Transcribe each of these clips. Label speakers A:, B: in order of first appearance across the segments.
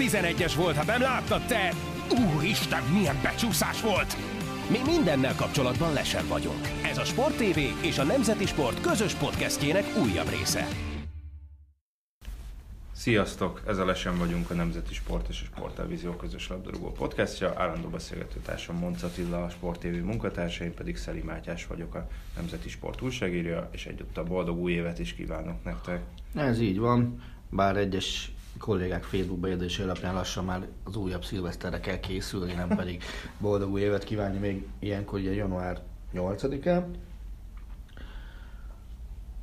A: 11-es volt, ha nem láttad te! Úristen, milyen becsúszás volt! Mi mindennel kapcsolatban lesen vagyunk. Ez a Sport TV és a Nemzeti Sport közös podcastjének újabb része.
B: Sziasztok! Ez a Lesen vagyunk a Nemzeti Sport és a Sporttelevízió közös labdarúgó podcastja. Állandó beszélgetőtársam Monc Attila, a Sport TV munkatársa, én pedig Szeli Mátyás vagyok, a Nemzeti Sport újságírja, és egyúttal boldog új évet is kívánok nektek.
C: Ez így van, bár egyes kollégák Facebook bejegyzési alapján lassan már az újabb szilveszterre kell készülni, nem pedig boldog új évet kívánni még ilyenkor ugye január 8-án.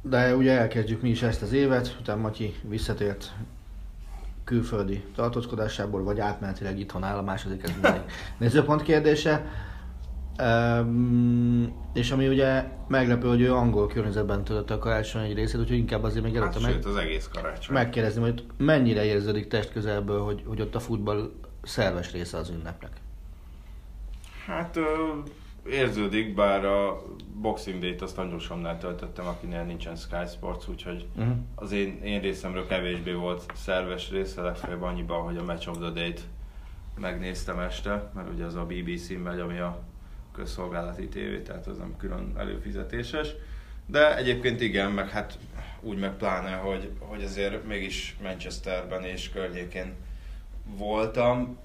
C: De ugye elkezdjük mi is ezt az évet, utána Matyi visszatért külföldi tartózkodásából, vagy átmenetileg itthon áll, a második ez mindig nézőpont kérdése. Um, és ami ugye meglepő, hogy ő angol környezetben töltötte a karácsony egy részét, úgyhogy inkább azért még előtte
B: Hát,
C: meg,
B: sőt, az egész karácsony.
C: megkérdezni, hogy mennyire érződik test közelből, hogy, hogy ott a futball szerves része az ünnepnek.
B: Hát érződik, bár a Boxing Day-t azt anyósomnál töltöttem, akinél nincsen Sky Sports, úgyhogy
C: Uh-huh.
B: az én, én részemről kevésbé volt szerves része, legfeljebb annyiban, hogy a Match of the Day-t megnéztem este, mert ugye az a BBC-n megy, ami a közszolgálati tévé, tehát az nem külön előfizetéses. De egyébként igen, meg hát úgy meg pláne, hogy, hogy azért mégis Manchesterben és környékén voltam.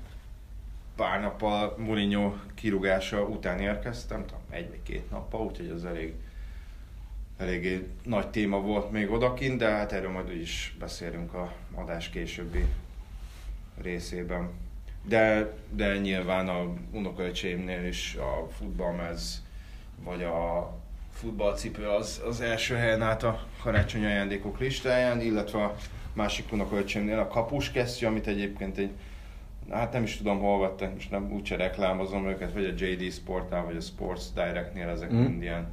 B: Pár nappal Mourinho kirúgása után érkeztem, tudom, egy vagy két nappal, úgyhogy az elég, eléggé nagy téma volt még odakint, de hát erről majd is beszélünk a adás későbbi részében. De, de nyilván a unokaöcsémnél is a futballmez, vagy a futballcipő az, az első helyen állt a karácsonyi ajándékok listáján, illetve a másik unokaöcsémnél a kapuskesztyű, amit egyébként egy Hát nem is tudom, hol vettem, most nem úgyse reklámozom őket, vagy a JD Sportnál, vagy a Sports Directnél, ezek
C: Mm.
B: mind ilyen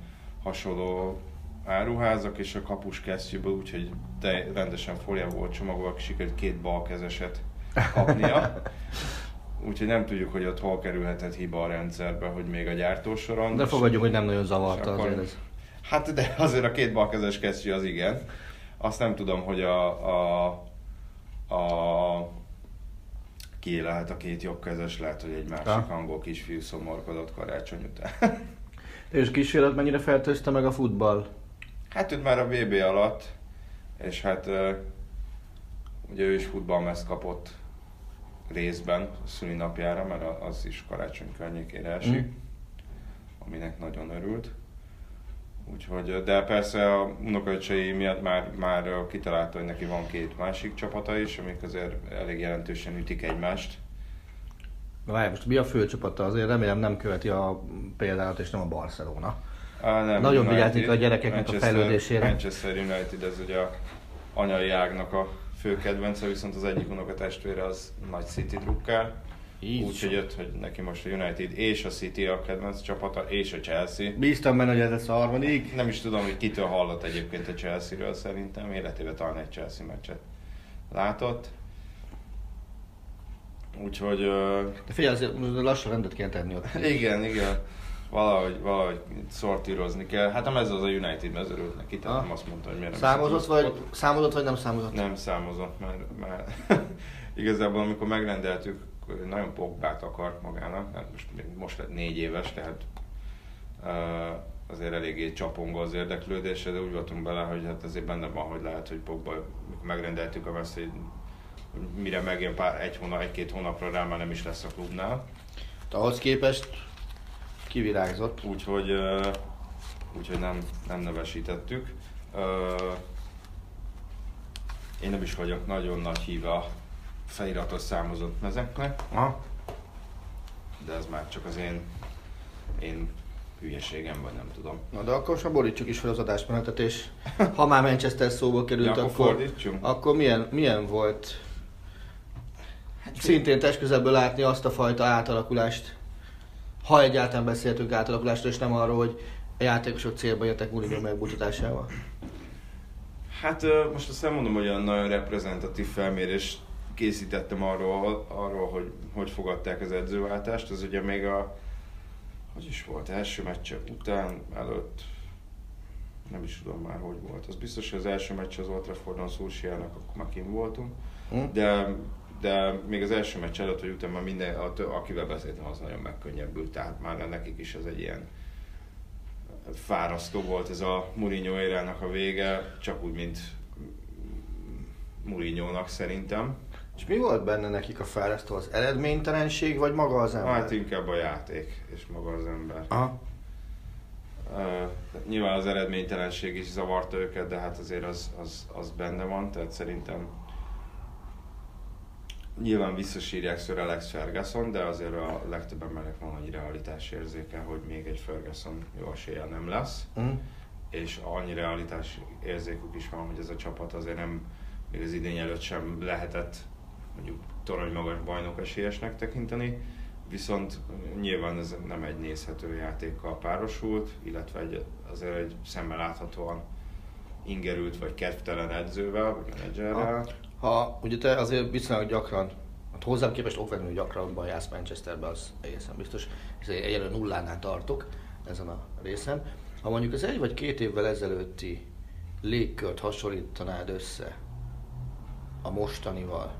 B: hasonló áruházak, és a kapus kesztyűből úgyhogy te rendesen fólia volt csomagolva, sikerült két balkezeset kapnia. Úgyhogy nem tudjuk, hogy ott hol kerülhetett hiba a rendszerbe, hogy még a gyártósoron.
C: De fogadjuk, hogy nem nagyon zavarta
B: akkor-
C: azért ez.
B: Hát de azért a két balkezes kesztyű az igen. Azt nem tudom, hogy a, a, a ki lehet a két jobbkezes, lehet, hogy egy másik
C: Ha.
B: angol kisfiú szomorkodott karácsony után.
C: És kísérlet mennyire fertőzte meg a futball?
B: hát őt már a VB alatt, és hát ugye ő is futballmezt kapott részben a szülinapjára, mert a- az is karácsony környékére esik,
C: Mm.
B: aminek nagyon örült. Úgyhogy, de persze a unokaöcsei miatt már, már kitalálta, hogy neki van két másik csapata is, amik azért elég jelentősen ütik egymást.
C: Várj, most mi a fő csapata? Azért remélem nem követi a példálat, és nem a Barcelona.
B: Á, nem,
C: Nagyon vigyázni a gyerekeknek a
B: Manchester-
C: fejlődésére.
B: Manchester United, ez ugye a anyai ágnak a fő kedvence, viszont az egyik unokatestvére az nagy City drukkál.
C: Így
B: Úgyhogy jött, hogy neki most a United és a City a kedvenc csapata, és a Chelsea.
C: Bíztam benne, hogy ez lesz a harmadik.
B: Nem is tudom, hogy kitől hallott egyébként a Chelsea-ről szerintem. Életében talán egy Chelsea meccset látott. Úgyhogy ö,
C: De figyelj, azért lassan rendet kell tenni ott.
B: igen, igen. Valahogy, valahogy szortírozni kell. Hát a mező az a United mező örült neki, tehát nem azt mondta, hogy miért nem
C: Számozott vagy,
B: ott.
C: számozott vagy nem számozott?
B: Nem számozott, mert, mert igazából amikor megrendeltük, nagyon Pogbát akart magának, hát most, most lett négy éves, tehát uh, azért eléggé csapongó az érdeklődése, de úgy voltunk bele, hogy hát azért benne van, hogy lehet, hogy Pogba, mikor megrendeltük a veszélyt, hogy mire megjön pár, egy hónap, egy-két hónapra rá már nem is lesz a klubnál.
C: Ahhoz képest kivirágzott.
B: Úgyhogy, úgyhogy nem, nem nevesítettük. Én nem is vagyok nagyon nagy híve feliratos számozott mezeknek,
C: Aha.
B: de ez már csak az én, én hülyeségem, vagy nem tudom.
C: Na de akkor sem borítsuk is fel az adásmenetet, és ha már Manchester szóba került,
B: Ja, akkor
C: akkor, akkor milyen, milyen volt szintén testközelből látni azt a fajta átalakulást, ha egyáltalán beszéltünk átalakulásról, és nem arról, hogy a játékosok célba értek Mourinho megmutatásával.
B: Hát ö, most azt nem mondom, hogy olyan nagyon reprezentatív felmérést készítettem arról, arról hogy hogy fogadták az edzőváltást. Ez ugye még a, hogy is volt, első meccse után, előtt, nem is tudom már, hogy volt. Az biztos, hogy az első meccs az Old Traffordon Szursiának, akkor már kim voltunk.
C: Hm?
B: De de még az első meccs előtt, hogy utána minden, akivel beszéltem, az nagyon megkönnyebbült, tehát már nekik is ez egy ilyen fárasztó volt ez a Mourinho érának a vége, csak úgy, mint Mourinho-nak szerintem.
C: És mi volt benne nekik a fárasztó? Az eredménytelenség, vagy maga az ember?
B: Hát inkább a játék, és maga az ember.
C: Aha.
B: Uh, nyilván az eredménytelenség is zavarta őket, de hát azért az, az, az benne van, tehát szerintem nyilván visszasírják Sir Alex Ferguson, de azért a legtöbb embernek van annyi realitás érzéke, hogy még egy Ferguson jó esélye nem lesz. Mm. És annyi realitás érzékük is van, hogy ez a csapat azért nem, még az idény előtt sem lehetett mondjuk torony magas bajnok esélyesnek tekinteni, viszont nyilván ez nem egy nézhető játékkal párosult, illetve egy, azért egy szemmel láthatóan ingerült vagy kedvtelen edzővel, vagy menedzserrel.
C: Ha ugye te azért viszonylag gyakran, hát hozzám képest okvetlenül gyakran jársz Manchesterbe, az egészen biztos, hiszen egyelőre nullánál tartok ezen a részen. Ha mondjuk az egy vagy két évvel ezelőtti légkört hasonlítanád össze a mostanival,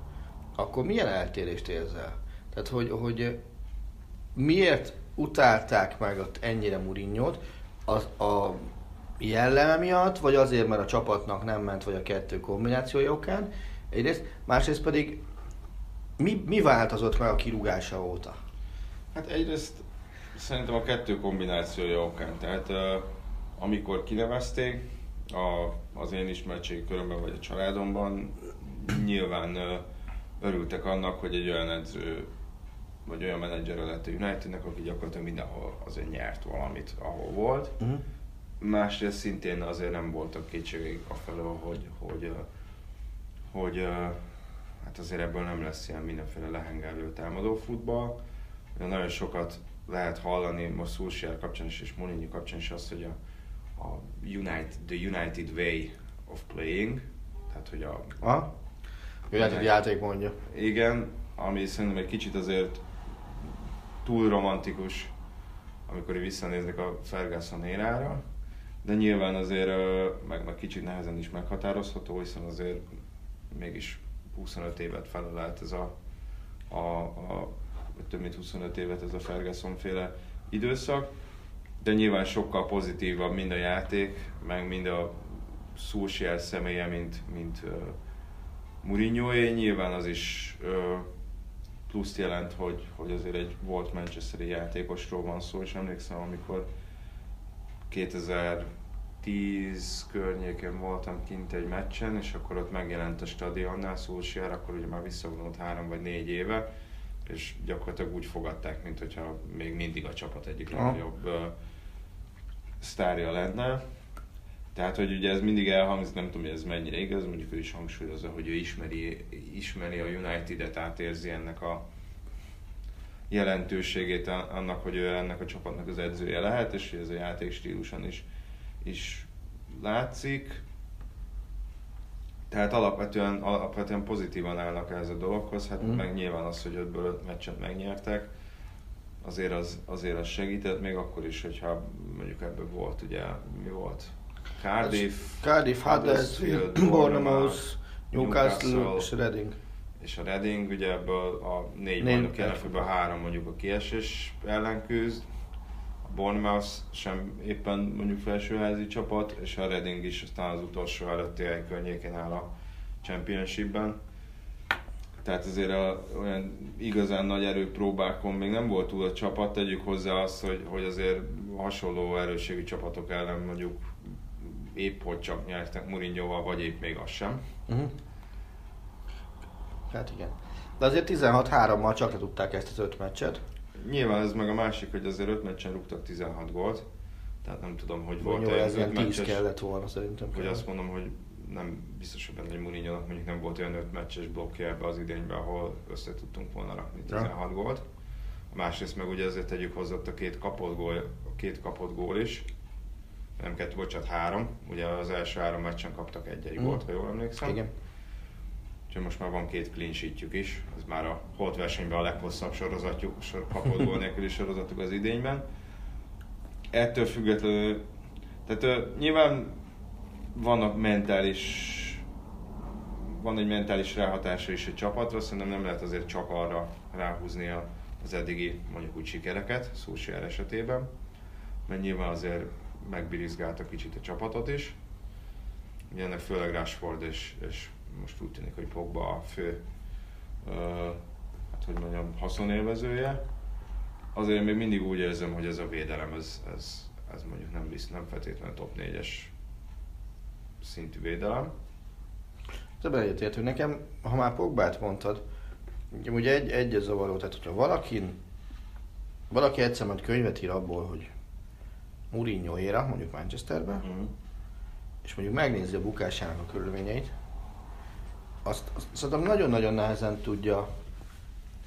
C: akkor milyen eltérést érzel? Tehát, hogy, hogy miért utálták meg ott ennyire Murinyót? Az, a jelleme miatt, vagy azért, mert a csapatnak nem ment, vagy a kettő kombinációja okán? Egyrészt, másrészt pedig mi, mi változott meg a kirúgása óta?
B: Hát egyrészt szerintem a kettő kombinációja okán. Tehát uh, amikor kinevezték, a, az én ismertségi körömben vagy a családomban nyilván uh, örültek annak, hogy egy olyan edző vagy olyan menedzser lett a Unitednek, aki gyakorlatilag mindenhol azért nyert valamit, ahol volt. Uh-huh. Másrészt szintén azért nem voltak kétségek a felől, hogy, hogy, hát azért ebből nem lesz ilyen mindenféle lehengelő támadó futball. Nagyon sokat lehet hallani most Solskjaer kapcsán is, és Mourinho kapcsán is azt, hogy a, a United, the United way of playing, tehát hogy a...
C: Ha? United játék mondja.
B: Igen, ami szerintem egy kicsit azért túl romantikus, amikor visszanéznek a Ferguson érára, de nyilván azért meg, meg kicsit nehezen is meghatározható, hiszen azért mégis 25 évet felölelt ez a, a, a több mint 25 évet ez a Ferguson féle időszak, de nyilván sokkal pozitívabb mind a játék, meg mind a Solskjaer személye, mint, mint uh, mourinho Nyilván az is uh, pluszt jelent, hogy, hogy azért egy volt Manchesteri játékosról van szó, és emlékszem, amikor 2010 környékén voltam kint egy meccsen, és akkor ott megjelent a stadionnál Solskjaer, akkor ugye már visszavonult három vagy négy éve, és gyakorlatilag úgy fogadták, mint hogyha még mindig a csapat egyik legnagyobb uh, sztárja lenne. Tehát, hogy ugye ez mindig elhangzik, nem tudom, hogy ez mennyire igaz, mondjuk ő is hangsúlyozza, hogy ő ismeri, ismeri a United-et, átérzi ennek a jelentőségét annak, hogy ő ennek a csapatnak az edzője lehet, és ez a játék stíluson is, is látszik. Tehát alapvetően, alapvetően pozitívan állnak ez a dologhoz, hát mm. meg nyilván az, hogy 5-ből 5 meccset megnyertek, azért az, azért az segített, még akkor is, hogyha mondjuk ebből volt, ugye, mi volt? Cardiff,
C: Cardiff Huddersfield, Bournemouth, Newcastle, Newcastle és Reading.
B: És a Reading ugye ebből a négy bajnok jelenfőből három mondjuk a kiesés ellen küzd, Bournemouth sem éppen mondjuk felsőházi csapat, és a Reading is aztán az utolsó előtti hely környékén áll a Championshipben. Tehát azért a, olyan igazán nagy erőpróbákon még nem volt túl a csapat, tegyük hozzá azt, hogy, hogy azért hasonló erősségű csapatok ellen mondjuk épp hogy csak nyertek Mourinhoval, vagy épp még az sem. Uh-huh.
C: Hát igen. De azért 16-3-mal csak le tudták ezt az öt meccset.
B: Nyilván ez meg a másik, hogy azért öt meccsen rúgtak 16 gólt. Tehát nem tudom, hogy volt
C: Jó, ez ilyen 10 meccses, kellett volna szerintem.
B: Hogy azt mondom, hogy nem biztos, hogy benne, hogy mourinho mondjuk nem volt olyan öt meccses blokkja ebbe az idénybe, ahol össze tudtunk volna rakni 16 ja. gólt. A másrészt meg ugye ezért tegyük hozzá a két kapott gól, a két kapott gól is, nem kettő, bocsánat, három. Ugye az első három meccsen kaptak egy-egy mm. gólt, ha jól emlékszem.
C: Igen.
B: Úgyhogy most már van két clean sheetjük is, ez már a holt versenyben a leghosszabb sorozatjuk, sor, kapott gól nélküli sorozatuk az idényben. Ettől függetlenül, tehát uh, nyilván vannak mentális van egy mentális ráhatása is a csapatra, szerintem nem lehet azért csak arra ráhúzni az eddigi mondjuk úgy sikereket, Szúsiár esetében, mert nyilván azért megbirizgálta kicsit a csapatot is. Ugye ennek főleg Rashford és, és most úgy tűnik, hogy Pogba a fő, uh, hát hogy mondjam, haszonélvezője. Azért még mindig úgy érzem, hogy ez a védelem, ez, ez, ez mondjuk nem, visz, nem feltétlenül top 4-es szintű védelem.
C: Ebben egyetértünk. Nekem, ha már Pogbát mondtad, ugye egy, egy a zavaró, tehát hogyha valakin, valaki egyszer majd könyvet ír abból, hogy Mourinho éra, mondjuk Manchesterben, uh-huh. és mondjuk megnézi a bukásának a körülményeit, azt, azt szerintem nagyon-nagyon nehezen tudja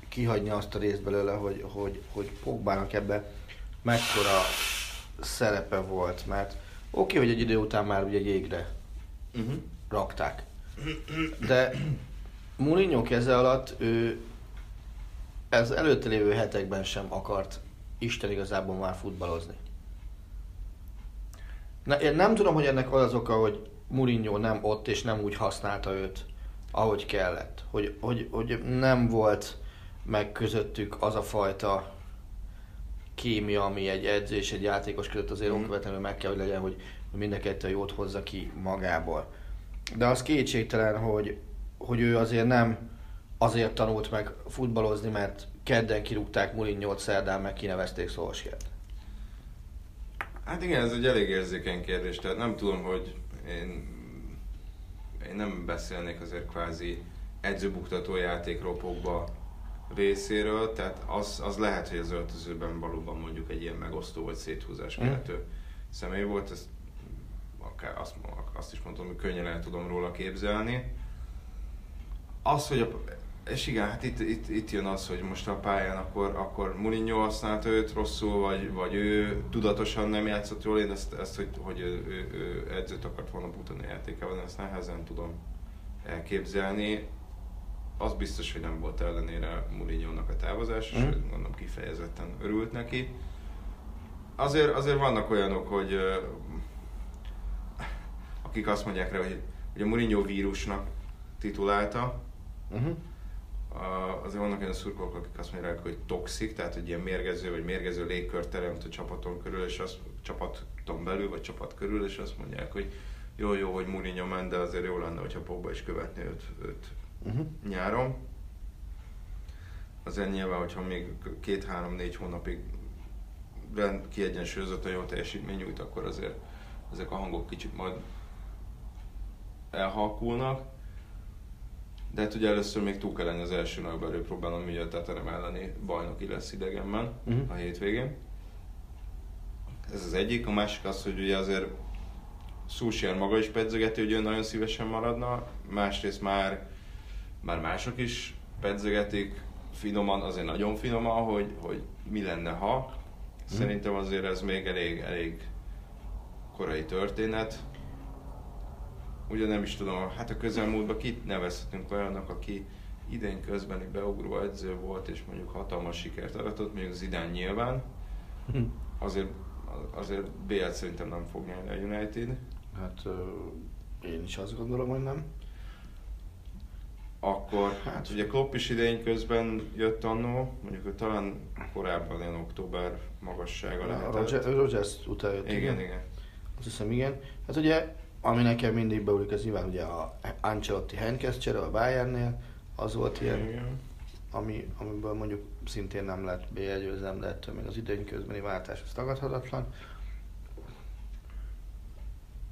C: kihagyni azt a részt belőle, hogy, hogy, hogy Pogbának ebbe mekkora szerepe volt, mert oké, okay, hogy egy idő után már ugye jégre uh-huh. rakták. De Mourinho keze alatt ő ez előtte lévő hetekben sem akart Isten igazából már futballozni. Na, én nem tudom, hogy ennek az az oka, hogy Mourinho nem ott és nem úgy használta őt, ahogy kellett. Hogy, hogy, hogy nem volt meg közöttük az a fajta kémia, ami egy edző és egy játékos között azért mm. okvetlenül meg kell, hogy legyen, hogy mind a kettő jót hozza ki magából. De az kétségtelen, hogy, hogy ő azért nem azért tanult meg futballozni, mert kedden kirúgták Mourinho-t, szerdán meg kinevezték Solskjaert.
B: Hát igen, ez egy elég érzékeny kérdés, tehát nem tudom, hogy én, én nem beszélnék azért kvázi edzőbuktató játékropokba részéről, tehát az, az lehet, hogy az öltözőben valóban mondjuk egy ilyen megosztó vagy széthúzás mm. személy volt, ezt akár azt, azt is mondtam, hogy könnyen el tudom róla képzelni. Az, hogy a, és igen, hát itt, itt, itt jön az, hogy most a pályán akkor, akkor Mourinho használta őt rosszul, vagy, vagy ő tudatosan nem játszott jól. Én ezt, ezt hogy, hogy ő, ő, ő edzőt akart volna butani játékában, ezt nehezen tudom elképzelni. Az biztos, hogy nem volt ellenére Mourinho-nak a távozás, mm. és mondom kifejezetten örült neki. Azért, azért vannak olyanok, hogy akik azt mondják rá, hogy, hogy a Mourinho vírusnak titulálta, uh-huh azért vannak olyan szurkolók, akik azt mondják, hogy toxik, tehát hogy ilyen mérgező vagy mérgező légkör teremt a csapaton körül, és az csapaton belül, vagy csapat körül, és azt mondják, hogy jó, jó, hogy Mourinho ment, de azért jó lenne, hogyha Pogba is követné őt, őt uh-huh. nyáron. Azért nyilván, hogyha még két-három-négy hónapig rend kiegyensúlyozott a jó teljesítmény nyújt, akkor azért ezek a hangok kicsit majd elhalkulnak. De hát ugye először még túl kell lenni az első nagyobb erőpróbálom, ugye a Teterem elleni bajnoki lesz idegenben uh-huh. a hétvégén. Ez az egyik, a másik az, hogy ugye azért Szúsier maga is pedzegeti, hogy ő nagyon szívesen maradna, másrészt már, már mások is pedzegetik, finoman, azért nagyon finoman, hogy, hogy mi lenne ha. Uh-huh. Szerintem azért ez még elég, elég korai történet ugye nem is tudom, hát a közelmúltban kit nevezhetünk olyannak, aki idén közbeni beugró edző volt, és mondjuk hatalmas sikert aratott, mondjuk az idán nyilván. Hm. Azért, azért BL szerintem nem fog nyerni a United.
C: Hát én is azt gondolom, hogy nem.
B: Akkor, hát ugye Klopp is idén közben jött annó, mondjuk hogy talán korábban ilyen október magassága lehetett.
C: Rogers után jött.
B: Igen, igen, igen.
C: Azt hiszem, igen. Hát ugye ami nekem mindig beúlik, az nyilván ugye a Ancelotti csere a Bayernnél, az volt ilyen, ami, amiből mondjuk szintén nem lett b győzelem, de ettől még az idény közbeni váltás az tagadhatatlan.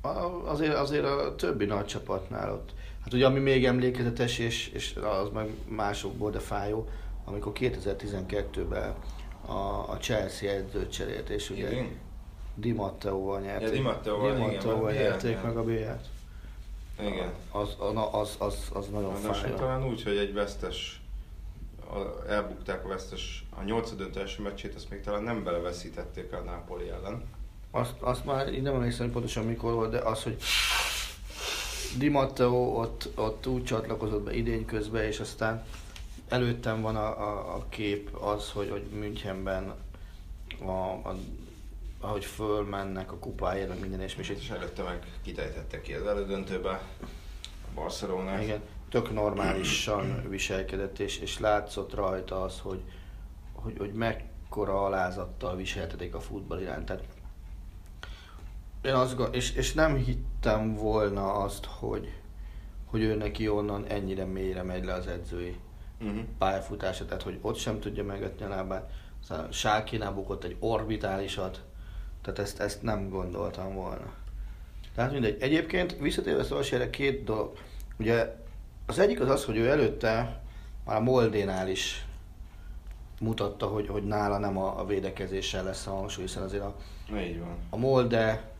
C: A, azért, azért a többi nagy csapatnál ott, hát ugye ami még emlékezetes, és, és az meg másokból, de fájó, amikor 2012-ben a, a Chelsea edzőt cserélt, és ugye Igen Di Matteo-val nyerték. Ja, Di Matteo-val, Di Matteo-val igen, nyerték igen, meg a B-t.
B: Igen.
C: Az, az, az, az nagyon fáj.
B: Talán úgy, hogy egy vesztes, elbukták a vesztes, a nyolcadöntő első meccsét, azt még talán nem beleveszítették a Napoli ellen.
C: Azt, azt már így nem emlékszem, hogy pontosan mikor volt, de az, hogy Di Matteo ott, ott úgy csatlakozott be idény közben, és aztán előttem van a, a, a kép az, hogy, hogy Münchenben a, a ahogy fölmennek a kupáért, meg minden és
B: És előtte meg kitejtette ki az elődöntőbe a Barcelona.
C: Igen. tök normálisan viselkedett, és, és látszott rajta az, hogy, hogy, hogy mekkora alázattal viseltetik a futball iránt. Tehát én azt gond, és, és nem hittem volna azt, hogy, hogy ő neki onnan ennyire mélyre megy le az edzői uh-huh. pályafutása, tehát hogy ott sem tudja megetni a lábát. Aztán Sákinál bukott egy orbitálisat, tehát ezt, ezt nem gondoltam volna. Tehát mindegy. Egyébként visszatérve Szolsére két dolog. Ugye az egyik az az, hogy ő előtte már a Moldénál is mutatta, hogy, hogy nála nem a, a védekezéssel lesz a hangsúly, hiszen azért a,
B: Így van.
C: a Molde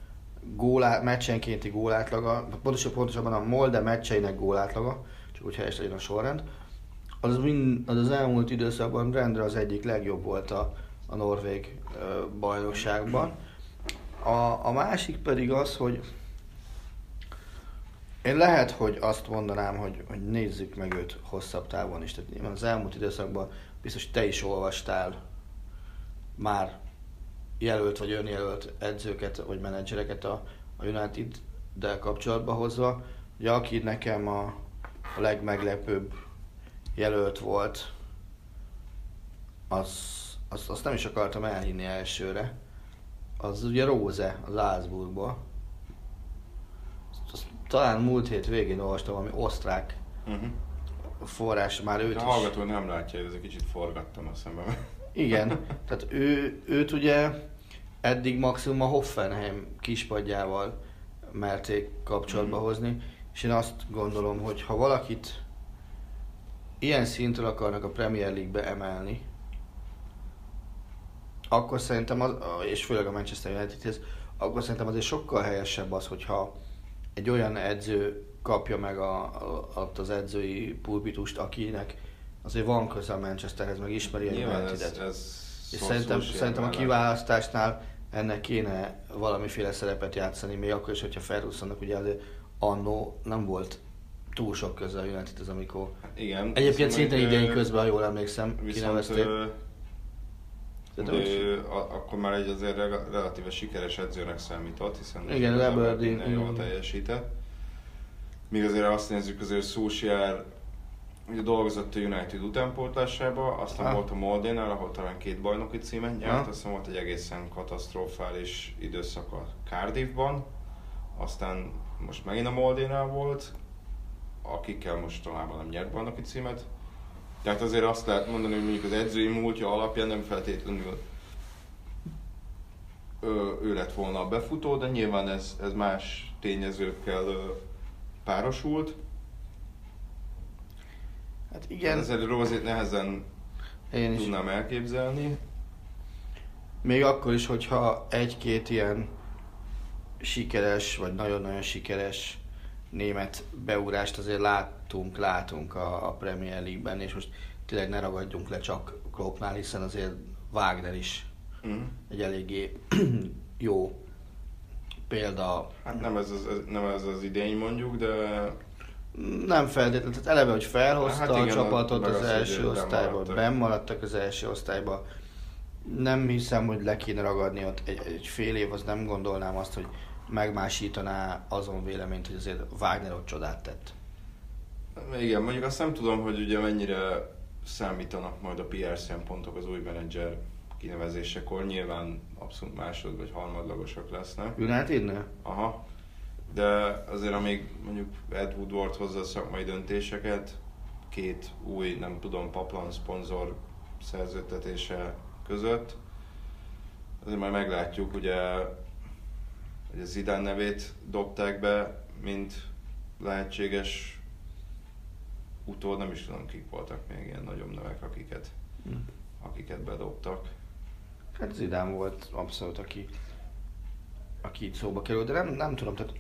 C: gólá, meccsenkénti gólátlaga, pontosabban, pontosabban a Molde meccseinek gólátlaga, csak úgy helyes legyen a sorrend, az, mind, az az elmúlt időszakban rendre az egyik legjobb volt a, a norvég ö, bajnokságban. A, a másik pedig az, hogy én lehet, hogy azt mondanám, hogy, hogy nézzük meg őt hosszabb távon is. Tehát az elmúlt időszakban biztos te is olvastál már jelölt vagy önjelölt edzőket vagy menedzsereket a, a United-del kapcsolatba hozva. Ugye aki nekem a, a legmeglepőbb jelölt volt, az, az, nem is akartam elhinni elsőre. Az ugye Róze, az. Azt, azt talán múlt hét végén olvastam, ami osztrák
B: Uh-huh.
C: forrás, már őt
B: A
C: is.
B: hallgató nem látja, ez egy kicsit forgattam a szemem.
C: Igen, tehát ő, őt ugye eddig maximum a Hoffenheim kispadjával merték kapcsolatba
B: Mhm.
C: hozni, és én azt gondolom, hogy ha valakit ilyen szintre akarnak a Premier League-be emelni, akkor szerintem, az, és főleg a Manchester Unitedhez, akkor szerintem azért sokkal helyesebb az, hogyha egy olyan edző kapja meg a, a, az edzői pulpitust, akinek azért van köze a Manchesterhez, meg ismeri a
B: ez,
C: United-et.
B: ez
C: És
B: szó-
C: szerintem,
B: szó
C: szerintem a kiválasztásnál ennek kéne valamiféle szerepet játszani, még akkor is, hogyha Fergusonnak ugye azért annó nem volt túl sok köze a Unitedhez, amikor
B: Igen.
C: Egyébként
B: mondjuk,
C: idén közben, ha jól emlékszem,
B: Viszont
C: kinevezték.
B: ö,
C: Szerintem úgy-
B: ő, a, akkor már egy azért relatíve sikeres edzőnek számított, hiszen
C: Igen, Aberdeen,
B: jól teljesített. Míg azért azt nézzük, azért Solskjaer ugye dolgozott a United utánpótlásába, aztán
C: Ah.
B: volt a Moldénál, ahol talán két bajnoki címet nyert,
C: Ah.
B: aztán volt egy egészen katasztrofális időszak a Cardiffban, aztán most megint a Moldénál volt, akikkel most talán nem nyert bajnoki címet. Tehát azért azt lehet mondani, hogy mondjuk az edzői múltja alapján nem feltétlenül ő, ő lett volna a befutó, de nyilván ez, ez más tényezőkkel párosult.
C: Hát
B: Igen.
C: igen,
B: Ezért Rózét nehezen
C: én is.
B: tudnám elképzelni.
C: Még akkor is, hogyha egy-két ilyen sikeres, vagy nagyon-nagyon sikeres német beugrást azért láttunk, látunk a, a Premier League-ben, és most tényleg ne ragadjunk le csak Kloppnál, hiszen azért Wagner is
B: Uh-huh.
C: egy eléggé jó példa.
B: Hát nem ez, az, nem ez az idény mondjuk, de
C: Nem feltétlenül, tehát eleve, hogy felhozta
B: Hát igen,
C: a csapatot az,
B: az,
C: első osztályba, benn maradtak az első osztályba. Nem hiszem, hogy le kéne ragadni ott egy, egy fél év, az nem gondolnám azt, hogy megmásítaná azon véleményt, hogy azért Wagner ott csodát tett.
B: Igen, mondjuk azt nem tudom, hogy ugye mennyire számítanak majd a PR szempontok az új menedzser kinevezésekor. Nyilván abszolút másod vagy harmadlagosak lesznek.
C: Unitednél?
B: Aha. De azért amíg mondjuk Ed Woodward hozza a szakmai döntéseket, két új, nem tudom, paplan szponzor szerződtetése között, azért majd meglátjuk, ugye, hogy a Zidane nevét dobták be, mint lehetséges utód, nem is tudom kik voltak még ilyen nagyobb nevek, akiket,
C: Hm.
B: akiket bedobtak.
C: Hát Zidane volt abszolút, aki, aki itt szóba került, de nem, nem tudom, tehát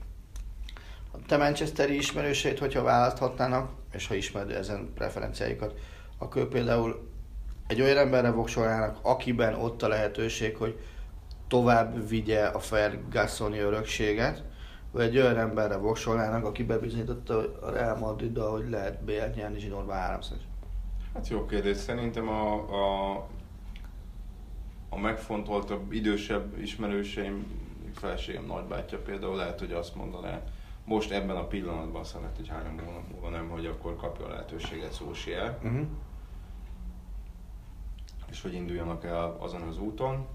C: a te Manchesteri ismerőseit, hogyha választhatnának, és ha ismered ezen preferenciáikat, akkor például egy olyan emberre voksolnának, akiben ott a lehetőség, hogy tovább vigye a Fergusoni örökséget, vagy egy olyan emberre voksolnának, aki bebizonyította a Real Madriddal, hogy lehet BL-t nyerni zsinórba háromszor.
B: Hát jó kérdés. Szerintem a, a, a megfontoltabb, idősebb ismerőseim, feleségem nagybátyja például lehet, hogy azt mondaná most ebben a pillanatban azt lehet, hogy három hónap múlva nem, hogy akkor kapja a lehetőséget Szósiel,
C: Uh-huh.
B: és hogy induljanak el azon az úton.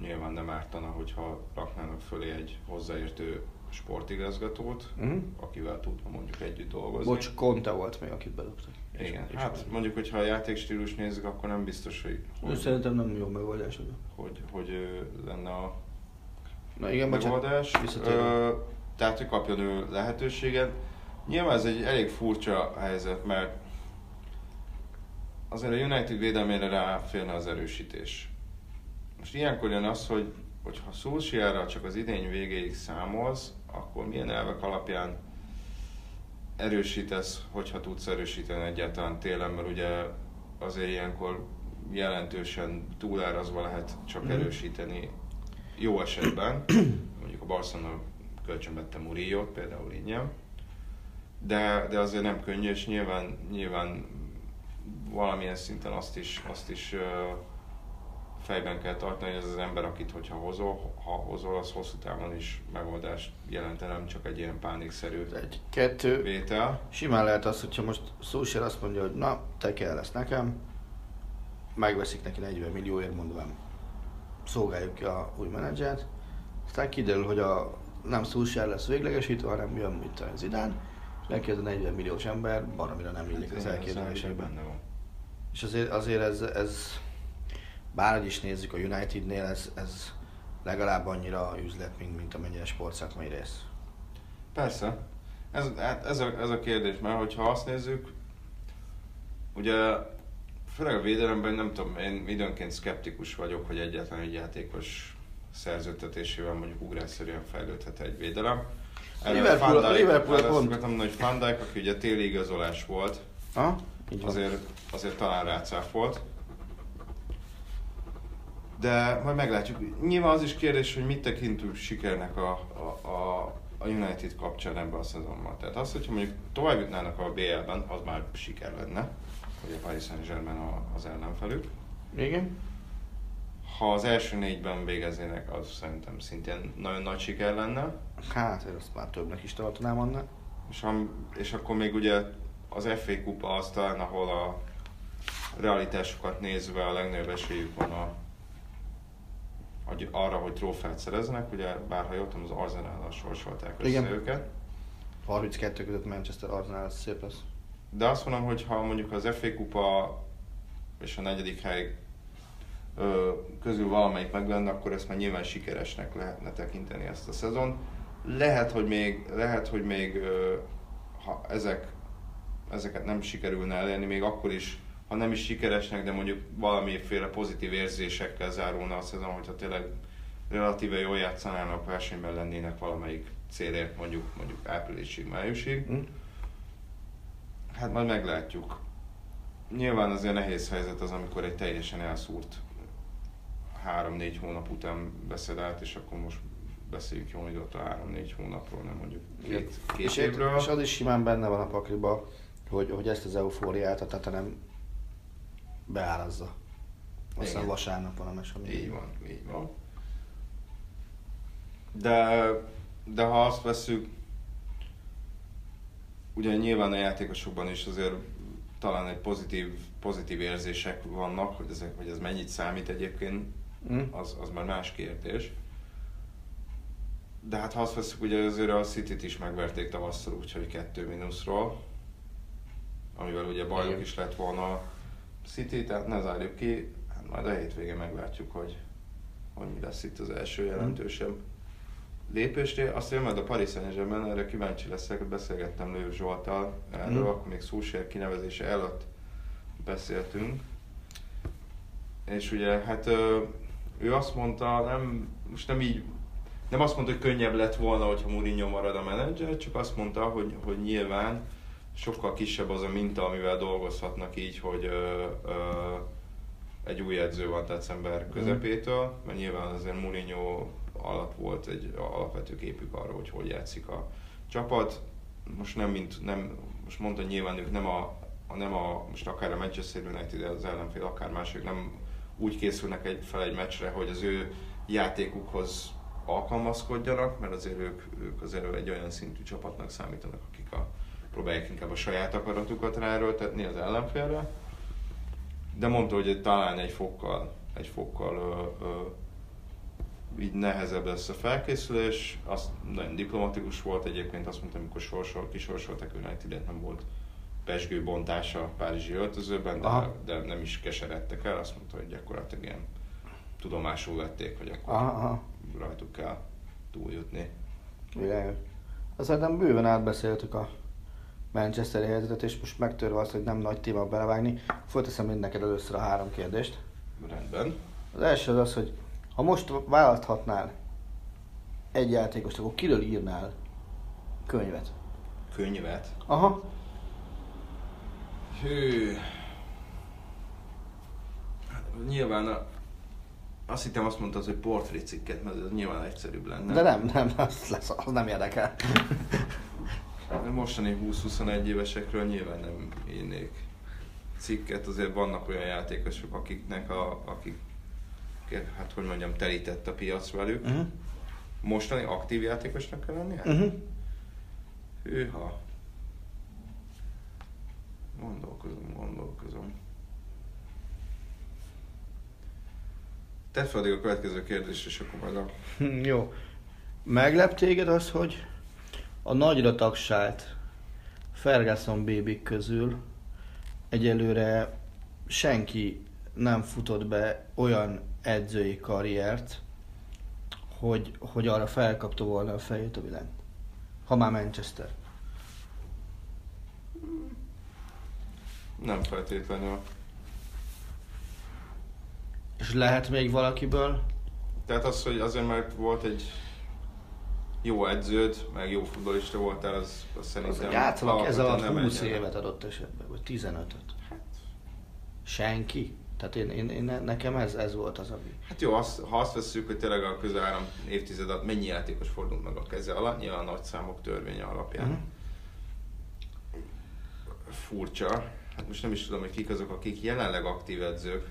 B: Nyilván nem ártana, hogyha raknának fölé egy hozzáértő sportigazgatót,
C: Uh-huh.
B: akivel tudna mondjuk együtt dolgozni.
C: Bocs, Conte volt még, akit bedobtak.
B: Igen,
C: És-
B: hát mondjuk, hogyha a játékstílus nézzük, akkor nem biztos, hogy, hogy,
C: szerintem nem jó megoldás.
B: hogy, hogy lenne a
C: Na igen,
B: megoldás. Ö, tehát, hogy kapjon ő lehetőséget. Nyilván ez egy elég furcsa helyzet, mert azért a United védelmére ráférne az erősítés. Most ilyenkor jön az, hogy hogyha Solskjaerra csak az idény végéig számolsz, akkor milyen elvek alapján erősítesz, hogyha tudsz erősíteni egyáltalán télen, mert ugye azért ilyenkor jelentősen túlárazva lehet csak
C: Mhm.
B: erősíteni jó esetben. Mondjuk a Barcelona kölcsönvette Murillo-t, például ingyen. De, de azért nem könnyű, és nyilván, nyilván valamilyen szinten azt is, azt is ö, fejben kell tartani, hogy ez az ember, akit hogyha hozol, ha hozol, az hosszú távon is megoldást jelentene, nem csak egy ilyen pánikszerű
C: Egy, kettő,
B: vétel.
C: Simán lehet az, hogyha most Solskjaer azt mondja, hogy na, te kell lesz nekem, megveszik neki 40 millióért, mondván szolgáljuk ki a új menedzsert, aztán kiderül, hogy a, nem Solskjaer lesz véglegesítve, hanem jön, mint a Zidane, és neki ez a 40 milliós ember baromira nem illik az
B: Hát ez
C: elképzelésekben. És azért, azért ez, ez bárhogy is nézzük a Unitednél, ez, ez legalább annyira üzlet, mint, mint amennyire sportszakmai rész.
B: Persze. Ez, hát ez, a, ez a kérdés, mert hogyha azt nézzük, ugye főleg a védelemben nem tudom, én időnként szkeptikus vagyok, hogy egyáltalán egy játékos szerződtetésével mondjuk ugrásszerűen fejlődhet egy védelem. Erről
C: Liverpool-
B: Dijk-
C: Liverpool pont-
B: hogy Van Dijk, aki ugye téli igazolás volt,
C: Ha? Így
B: azért, azért talán rácáfolt. De majd meglátjuk. Nyilván az is kérdés, hogy mit tekintünk sikernek a, a, a, a United kapcsán ebben a szezonban. Tehát az, hogyha mondjuk tovább jutnának a BL-ben, az már siker lenne, hogy a Paris Saint-Germain az ellenfelük.
C: Igen?
B: Ha az első négyben végeznének, az szerintem szintén nagyon nagy siker lenne.
C: Hát, azt már többnek is tartanám annál.
B: És, am- és akkor még ugye az FA kupa az talán, ahol a realitásokat nézve a legnagyobb esélyük van a, arra, hogy trófeát szereznek, ugye bár ha jól tudom, az Arsenal-nal sorsolták össze
C: Igen.
B: őket.
C: 32 között Manchester Arsenal, ez szép lesz.
B: De azt mondom, hogy ha mondjuk az FA kupa és a negyedik hely közül valamelyik meg lenne, akkor ezt már nyilván sikeresnek lehetne tekinteni ezt a szezon. Lehet, hogy még, lehet, hogy még ha ezek, ezeket nem sikerülne elérni, még akkor is, ha nem is sikeresnek, de mondjuk valamiféle pozitív érzésekkel zárulna a szezon, hogyha tényleg relatíve jól játszanának, versenyben lennének valamelyik célért, mondjuk, mondjuk áprilisig, májusig.
C: Hm?
B: Hát majd meglátjuk. Nyilván azért nehéz helyzet az, amikor egy teljesen elszúrt három-négy hónap után veszed át, és akkor most beszéljük jól időt a három-négy hónapról, nem mondjuk két, két
C: és,
B: évről.
C: és az is simán benne van a pakliba, hogy, hogy ezt az eufóriát a Tatanem beárazza. Aztán
B: Igen.
C: vasárnap van a mese.
B: Így van, így van. De, de ha azt veszük, ugye nyilván a játékosokban is azért talán egy pozitív, pozitív érzések vannak, hogy, ezek, hogy ez mennyit számít egyébként,
C: Hm?
B: az, az már más kérdés. De hát ha azt veszük, ugye azért a City-t is megverték tavasszal, úgyhogy kettő mínuszról, amivel ugye bajnok
C: Igen.
B: is lett volna City, tehát ne zárjuk ki, hát majd a hétvégén meglátjuk, hogy, hogy mi lesz itt az első jelentősebb lépésnél. Azt jön majd a Paris Saint-Germain, erre kíváncsi leszek, beszélgettem Lőv Zsoltal erről,
C: Mhm.
B: akkor még Szúsér kinevezése előtt beszéltünk. És ugye, hát ő azt mondta, nem, most nem így, nem azt mondta, hogy könnyebb lett volna, hogyha Mourinho marad a menedzser, csak azt mondta, hogy, hogy nyilván sokkal kisebb az a minta, amivel dolgozhatnak így, hogy ö, ö, egy új edző van december közepétől, mert nyilván azért Mourinho alatt volt egy alapvető képük arról, hogy hogy játszik a csapat. Most nem, mint, nem, most mondta nyilván ők nem a, a, nem a most akár a Manchester United, az ellenfél, akár mások nem úgy készülnek egy, fel egy meccsre, hogy az ő játékukhoz alkalmazkodjanak, mert azért ők, ők azért egy olyan szintű csapatnak számítanak, akik a, próbálják inkább a saját akaratukat ráerőltetni az ellenfélre. De mondta, hogy talán egy fokkal, egy fokkal ö, ö, így nehezebb lesz a felkészülés. Azt nagyon diplomatikus volt egyébként, azt mondta, amikor sorsol, kisorsoltak united nem volt pesgő bontása a Párizsi öltözőben, de, de, nem is keseredtek el, azt mondta, hogy gyakorlatilag ilyen tudomásul vették, hogy akkor aha. rajtuk kell túljutni.
C: Világos. Azt szerintem bőven átbeszéltük a Manchesteri helyzetet, és most megtörve azt, hogy nem nagy téma belevágni, folyteszem mind neked először a három kérdést.
B: Rendben.
C: Az első az az, hogy ha most választhatnál egy játékost, akkor kiről írnál könyvet?
B: Könyvet?
C: Aha.
B: Hű. Hát, nyilván a, azt hittem azt mondtad, hogy portrécikket, mert ez nyilván egyszerűbb lenne.
C: De nem, nem, az, lesz, az nem érdekel.
B: Mostani 20-21 évesekről nyilván nem írnék cikket, azért vannak olyan játékosok, akiknek a, akik, hát hogy mondjam, telített a piac velük. Uh-huh. Mostani aktív játékosnak kell lennie? Uh-huh. Hűha. Gondolkozom, gondolkozom. Tedd fel a következő kérdést, és akkor majd a...
C: Jó. Meglep téged az, hogy a nagyra tagsált Ferguson bébik közül egyelőre senki nem futott be olyan edzői karriert, hogy, hogy arra felkapta volna a fejét a világ. Ha már Manchester.
B: Nem feltétlenül.
C: És lehet még valakiből?
B: Tehát az, hogy azért mert volt egy jó edződ, meg jó futbolista voltál, az, az szerintem... Az
C: játszanak ez alatt 20 évet adott esetben, vagy 15-öt. Hát. Senki? Tehát én, én, én, nekem ez, ez volt az, ami...
B: Hát jó, azt, ha azt veszük, hogy tényleg a közel három évtized alatt mennyi játékos fordult meg a keze alatt, nyilván a nagy számok törvénye alapján. Uh-huh. Furcsa. Hát most nem is tudom, hogy kik azok, akik jelenleg aktív edzők.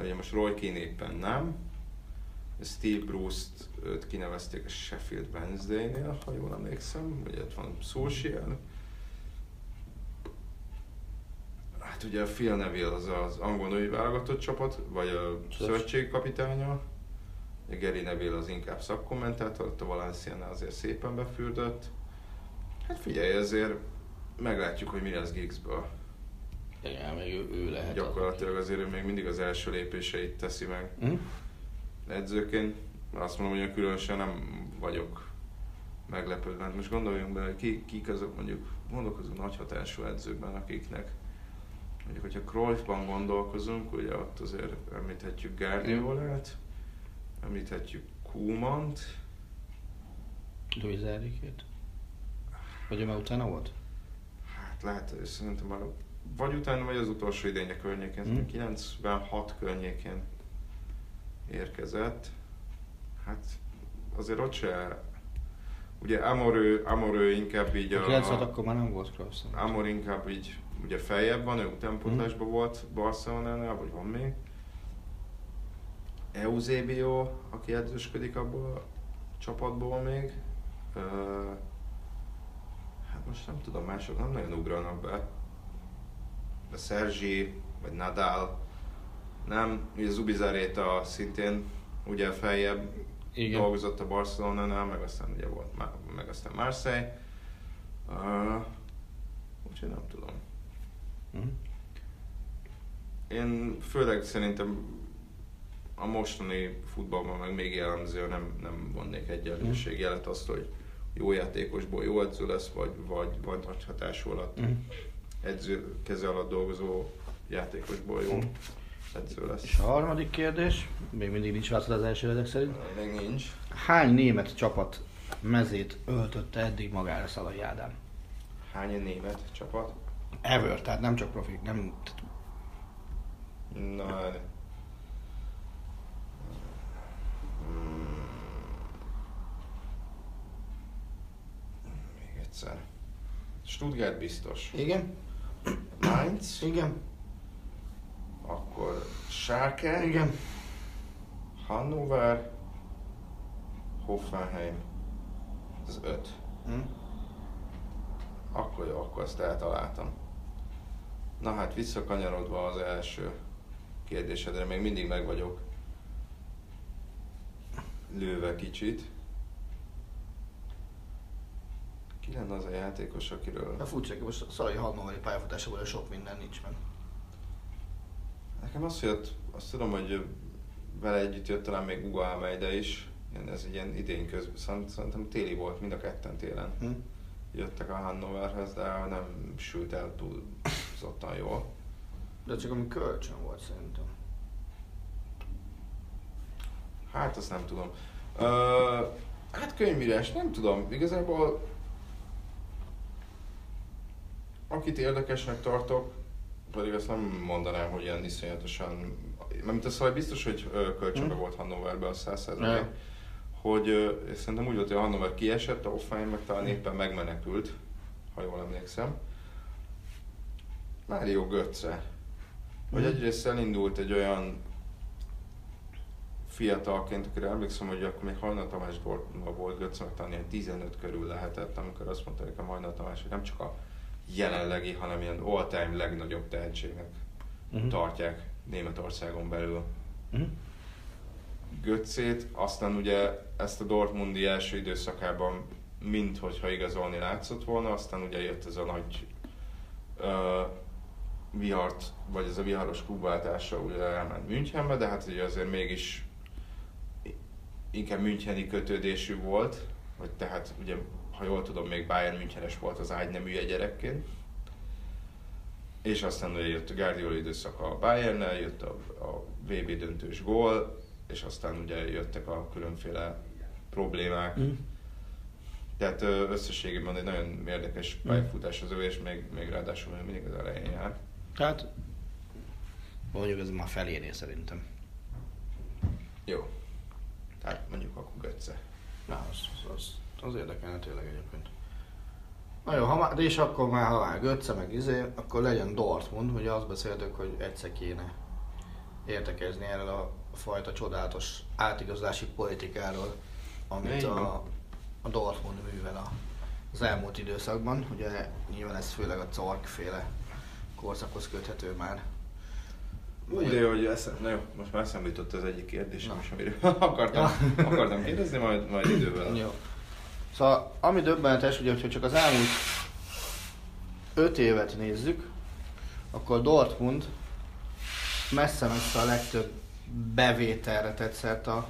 B: Ugye most Roy Keane éppen nem, Steve Bruce-t őt kinevezték a Sheffield Wednesday-nél, ha jól emlékszem, vagy ott van Solskjaer. Hát ugye Phil Neville az az angol női válogatott csapat, vagy a szövetségkapitánya. Gary Neville az inkább szakkommentátor, ott a Valenciánál azért szépen befürdött. Hát figyelj, azért meglátjuk, hogy mi lesz Giggsből.
C: Igen, még ő, ő lehet.
B: Gyakorlatilag azért ő még mindig az első lépéseit teszi meg. Mm edzőként azt mondom, hogy különösen nem vagyok meglepődve. Hát most gondoljunk bele, ki, kik azok mondjuk, gondolkozunk nagy hatású edzőkben, akiknek mondjuk, hogyha Cruyffban gondolkozunk, ugye ott azért említhetjük Guardiolát, említhetjük Kumant.
C: Luis Enrique-t? Vagy ő már utána volt?
B: Hát lehet, és szerintem már vagy utána, vagy az utolsó idénye környékén, hmm. 96 környékén érkezett. Hát azért ott se... Ugye Amorő, Amorő inkább így
C: a... 96 akkor már nem volt Kroos.
B: Amor inkább így ugye feljebb van, ő utánpotlásban hmm. volt Barcelonánál, vagy van még. Eusebio, aki edzősködik abból a csapatból még. Uh, hát most nem tudom, mások nem nagyon ugranak be. De Sergi, vagy Nadal, nem, ugye Zubizaréta szintén ugye feljebb Igen. dolgozott a Barcelona-nál, meg aztán ugye volt, meg aztán Marseille. Uh, úgyhogy nem tudom. Uh-huh. Én főleg szerintem a mostani futballban meg még jellemző, nem, nem vonnék egyenlőség uh-huh. jelet azt, hogy jó játékosból jó edző lesz, vagy, vagy, vagy nagy hatású alatt uh-huh. edző keze alatt dolgozó játékosból jó. Uh-huh edző lesz.
C: És a harmadik kérdés, még mindig nincs válasz az első ezek szerint.
B: Még nincs.
C: Hány német csapat mezét öltötte eddig magára Szalai Ádám?
B: Hány német csapat?
C: Ever, tehát nem csak profik, nem...
B: Na, hát- hmm. Még egyszer. Stuttgart biztos.
C: Igen.
B: Mainz.
C: Igen.
B: Akkor Schalke.
C: Igen.
B: Hannover. Hoffenheim. Ez 5.
C: Hm?
B: Akkor jó, akkor azt eltaláltam. Na hát visszakanyarodva az első kérdésedre, még mindig meg vagyok lőve kicsit. Ki lenne az a játékos, akiről...
C: A furcsa, hogy most Szalai Hannoveri pályafutásából sok minden nincs meg.
B: Nekem azt jött, azt tudom, hogy vele együtt jött talán még Ugo Almeida is, Ilyen- ez egy ilyen idén közben, szerint- szerintem téli volt, mind a ketten télen.
C: Hm?
B: Jöttek a Hannoverhez, de nem sült el túlzottan jól.
C: De csak ami kölcsön volt szerintem.
B: Hát azt nem tudom. Ö, hát könyvírás, nem tudom. Igazából akit érdekesnek tartok, pedig azt nem mondanám, hogy ilyen iszonyatosan... Mert a szóval biztos, hogy kölcsönbe
C: Hm.
B: volt Hannoverben a 100
C: Ja.
B: hogy szerintem úgy volt, hogy a Hannover kiesett, a Hoffenheim meg talán éppen megmenekült, ha jól emlékszem. Mário Götze. Hogy
C: Mhm.
B: egyrészt elindult egy olyan fiatalként, akire emlékszem, hogy akkor még Hajna Tamás volt Götze, meg talán ilyen 15 körül lehetett, amikor azt mondta nekem Hajna Tamás, hogy nem csak a jelenlegi, hanem ilyen all-time legnagyobb tehetségnek
C: Mhm.
B: tartják Németországon belül.
C: Hm?
B: Götzét, aztán ugye ezt a Dortmundi első időszakában minthogyha igazolni látszott volna, aztán ugye jött ez a nagy ö, vihart, vagy ez a viharos klubváltása, ugye elment Münchenbe, de hát ugye azért mégis inkább Müncheni kötődésű volt, vagy tehát ugye, ha jól tudom, még Bayern Münchenes volt az ágyneműje gyerekként. És aztán ugye jött a Guardiola időszak a Bayernnel, jött a, a VB döntős gól, és aztán ugye jöttek a különféle problémák.
C: Hm?
B: Tehát összességében egy nagyon érdekes pályafutás az ő, és még, még ráadásul még mindig az elején jár.
C: Hát, mondjuk ez már felénél szerintem.
B: Jó. Tehát mondjuk akkor Götze.
C: Na, az, az, az, az érdekelne tényleg egyébként. Na jó, ha már, de és akkor már, ha már Götze meg izé, akkor legyen Dortmund, ugye azt beszéltük, hogy egyszer kéne értekezni erről a fajta csodálatos átigazolási politikáról, amit a, a Dortmund művel a, az elmúlt időszakban. Ugye nyilván ez főleg a Zork féle korszakhoz köthető már.
B: Úgy, de jó, hogy eszem, na jó, most már eszembe jutott az egyik kérdésem is, amiről akartam, akartam kérdezni, majd, majd idővel.
C: Jó. Szóval, ami döbbenetes, ugye, hogyha csak az elmúlt 5 évet nézzük, akkor Dortmund messze-messze a legtöbb bevételre tett szert a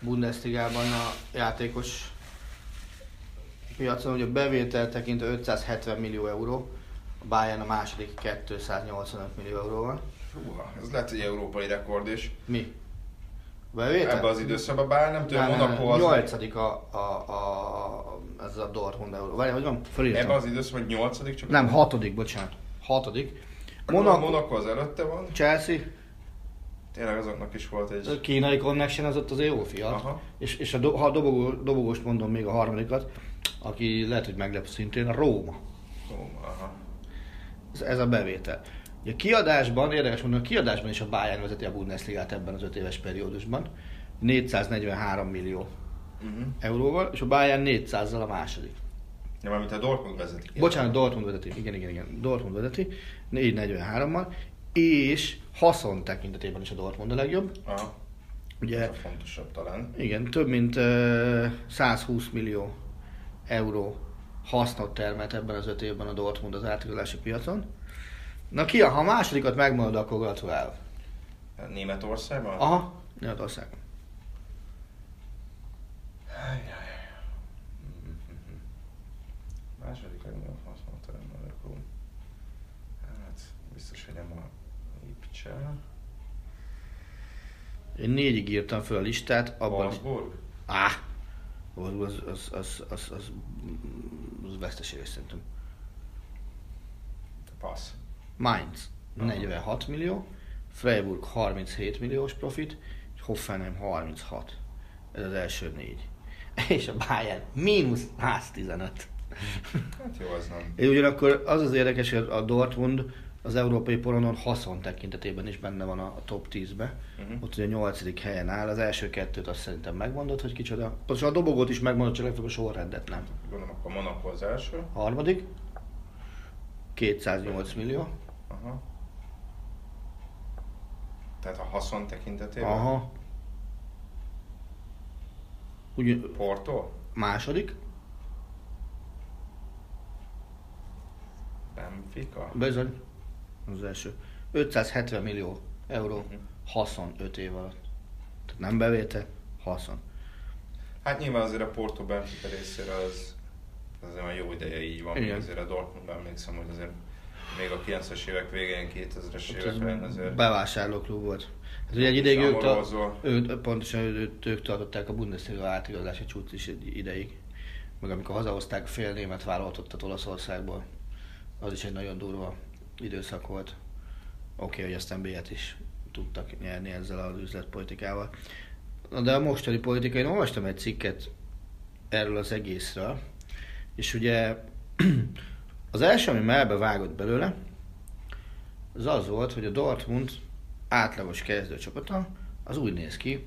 C: Bundesligában a játékos piacon, ugye a bevétel tekintve 570 millió euró, a Bayern a második 285 millió euróval.
B: Húha, ez lehet egy európai rekord is.
C: Mi? Bevétel?
B: Ebben az időszakban, bár nem tudom. Monaco az...
C: Nyolcadik a, a, a, a, ez a Dortmund euró. Várj, hogy van? Fölírtam.
B: Ebben az időszakban nyolcadik csak...
C: Nem, hatodik, bocsánat. Hatodik.
B: Monaco,
C: Monaco,
B: az előtte van.
C: Chelsea,
B: Tényleg azoknak is volt
C: a
B: egy...
C: kínai connection az ott az jó fiat.
B: Aha.
C: És, és a, do, ha a dobogó, dobogost mondom még a harmadikat, aki lehet, hogy meglep szintén, a Róma.
B: Ó, aha.
C: Ez, ez a bevétel. Ugye a kiadásban, érdekes mondani, a kiadásban is a Bayern vezeti a Bundesligát ebben az öt éves periódusban. 443 millió
B: Uh-huh.
C: euróval, és a Bayern 400-zal a második.
B: Ja, mármint a Dortmund vezetik.
C: Bocsánat, Dortmund vezeti. Igen, igen, igen. Dortmund vezeti. 443-mal. És haszon tekintetében is a Dortmund a legjobb.
B: Aha. Ez
C: Ugye,
B: a fontosabb talán.
C: igen, több mint uh, 120 millió euró hasznot termelt ebben az öt évben a Dortmund az átigazolási piacon. Na ki, ha a másodikat megmarad, akkor gratulál.
B: Németországban?
C: Aha, Németország.
B: Ajjaj. Második legnagyobb használta Monaco. Hát, biztos, hogy nem a Lipcse.
C: Én négyig írtam föl a listát, abban...
B: Wolfsburg?
C: Á! Az, az, az, az, az, az, az veszteség szerintem.
B: Passz.
C: Mainz
B: Aha.
C: 46 millió, Freiburg 37 milliós profit, és Hoffenheim 36. Ez az első négy. És a Bayern mínusz 115.
B: Hát jó, az nem.
C: És ugyanakkor az az érdekes, hogy a Dortmund az európai poronon haszon tekintetében is benne van a, a top 10-be. Uh-huh. Ott ugye a nyolcadik helyen áll, az első kettőt azt szerintem megmondod, hogy kicsoda. Pontosan a dobogót is megmondod, csak legfeljebb a sorrendet nem.
B: Gondolom, akkor Monaco az első.
C: Harmadik, 208 millió.
B: Aha. Tehát a haszon tekintetében?
C: Aha. Ugye,
B: Porto?
C: második,
B: Benfica?
C: bizony, az első. 570 millió euró
B: Mhm.
C: haszon 5 év alatt. Tehát nem bevétel, haszon.
B: Hát nyilván azért a Porto Benfica részére az, az olyan jó ideje így van,
C: Igen.
B: azért a Dortmundban emlékszem, hogy azért még a 90-es évek végén, 2000-es
C: Ott
B: évek elején
C: ez
B: azért
C: bevásárlóklub volt. Hát ugye egy ideig ők,
B: Számolózol.
C: őt, pontosan őt, ők tartották a Bundesliga átigazolási csúcs is egy ideig. Meg amikor hazahozták a fél német válogatottat Olaszországból, az is egy nagyon durva időszak volt. Oké, okay, hogy aztán B-et is tudtak nyerni ezzel az üzletpolitikával. Na de a mostani politika, én olvastam egy cikket erről az egészről, és ugye az első, ami melbe vágott belőle, az az volt, hogy a Dortmund átlagos kezdőcsapata az úgy néz ki,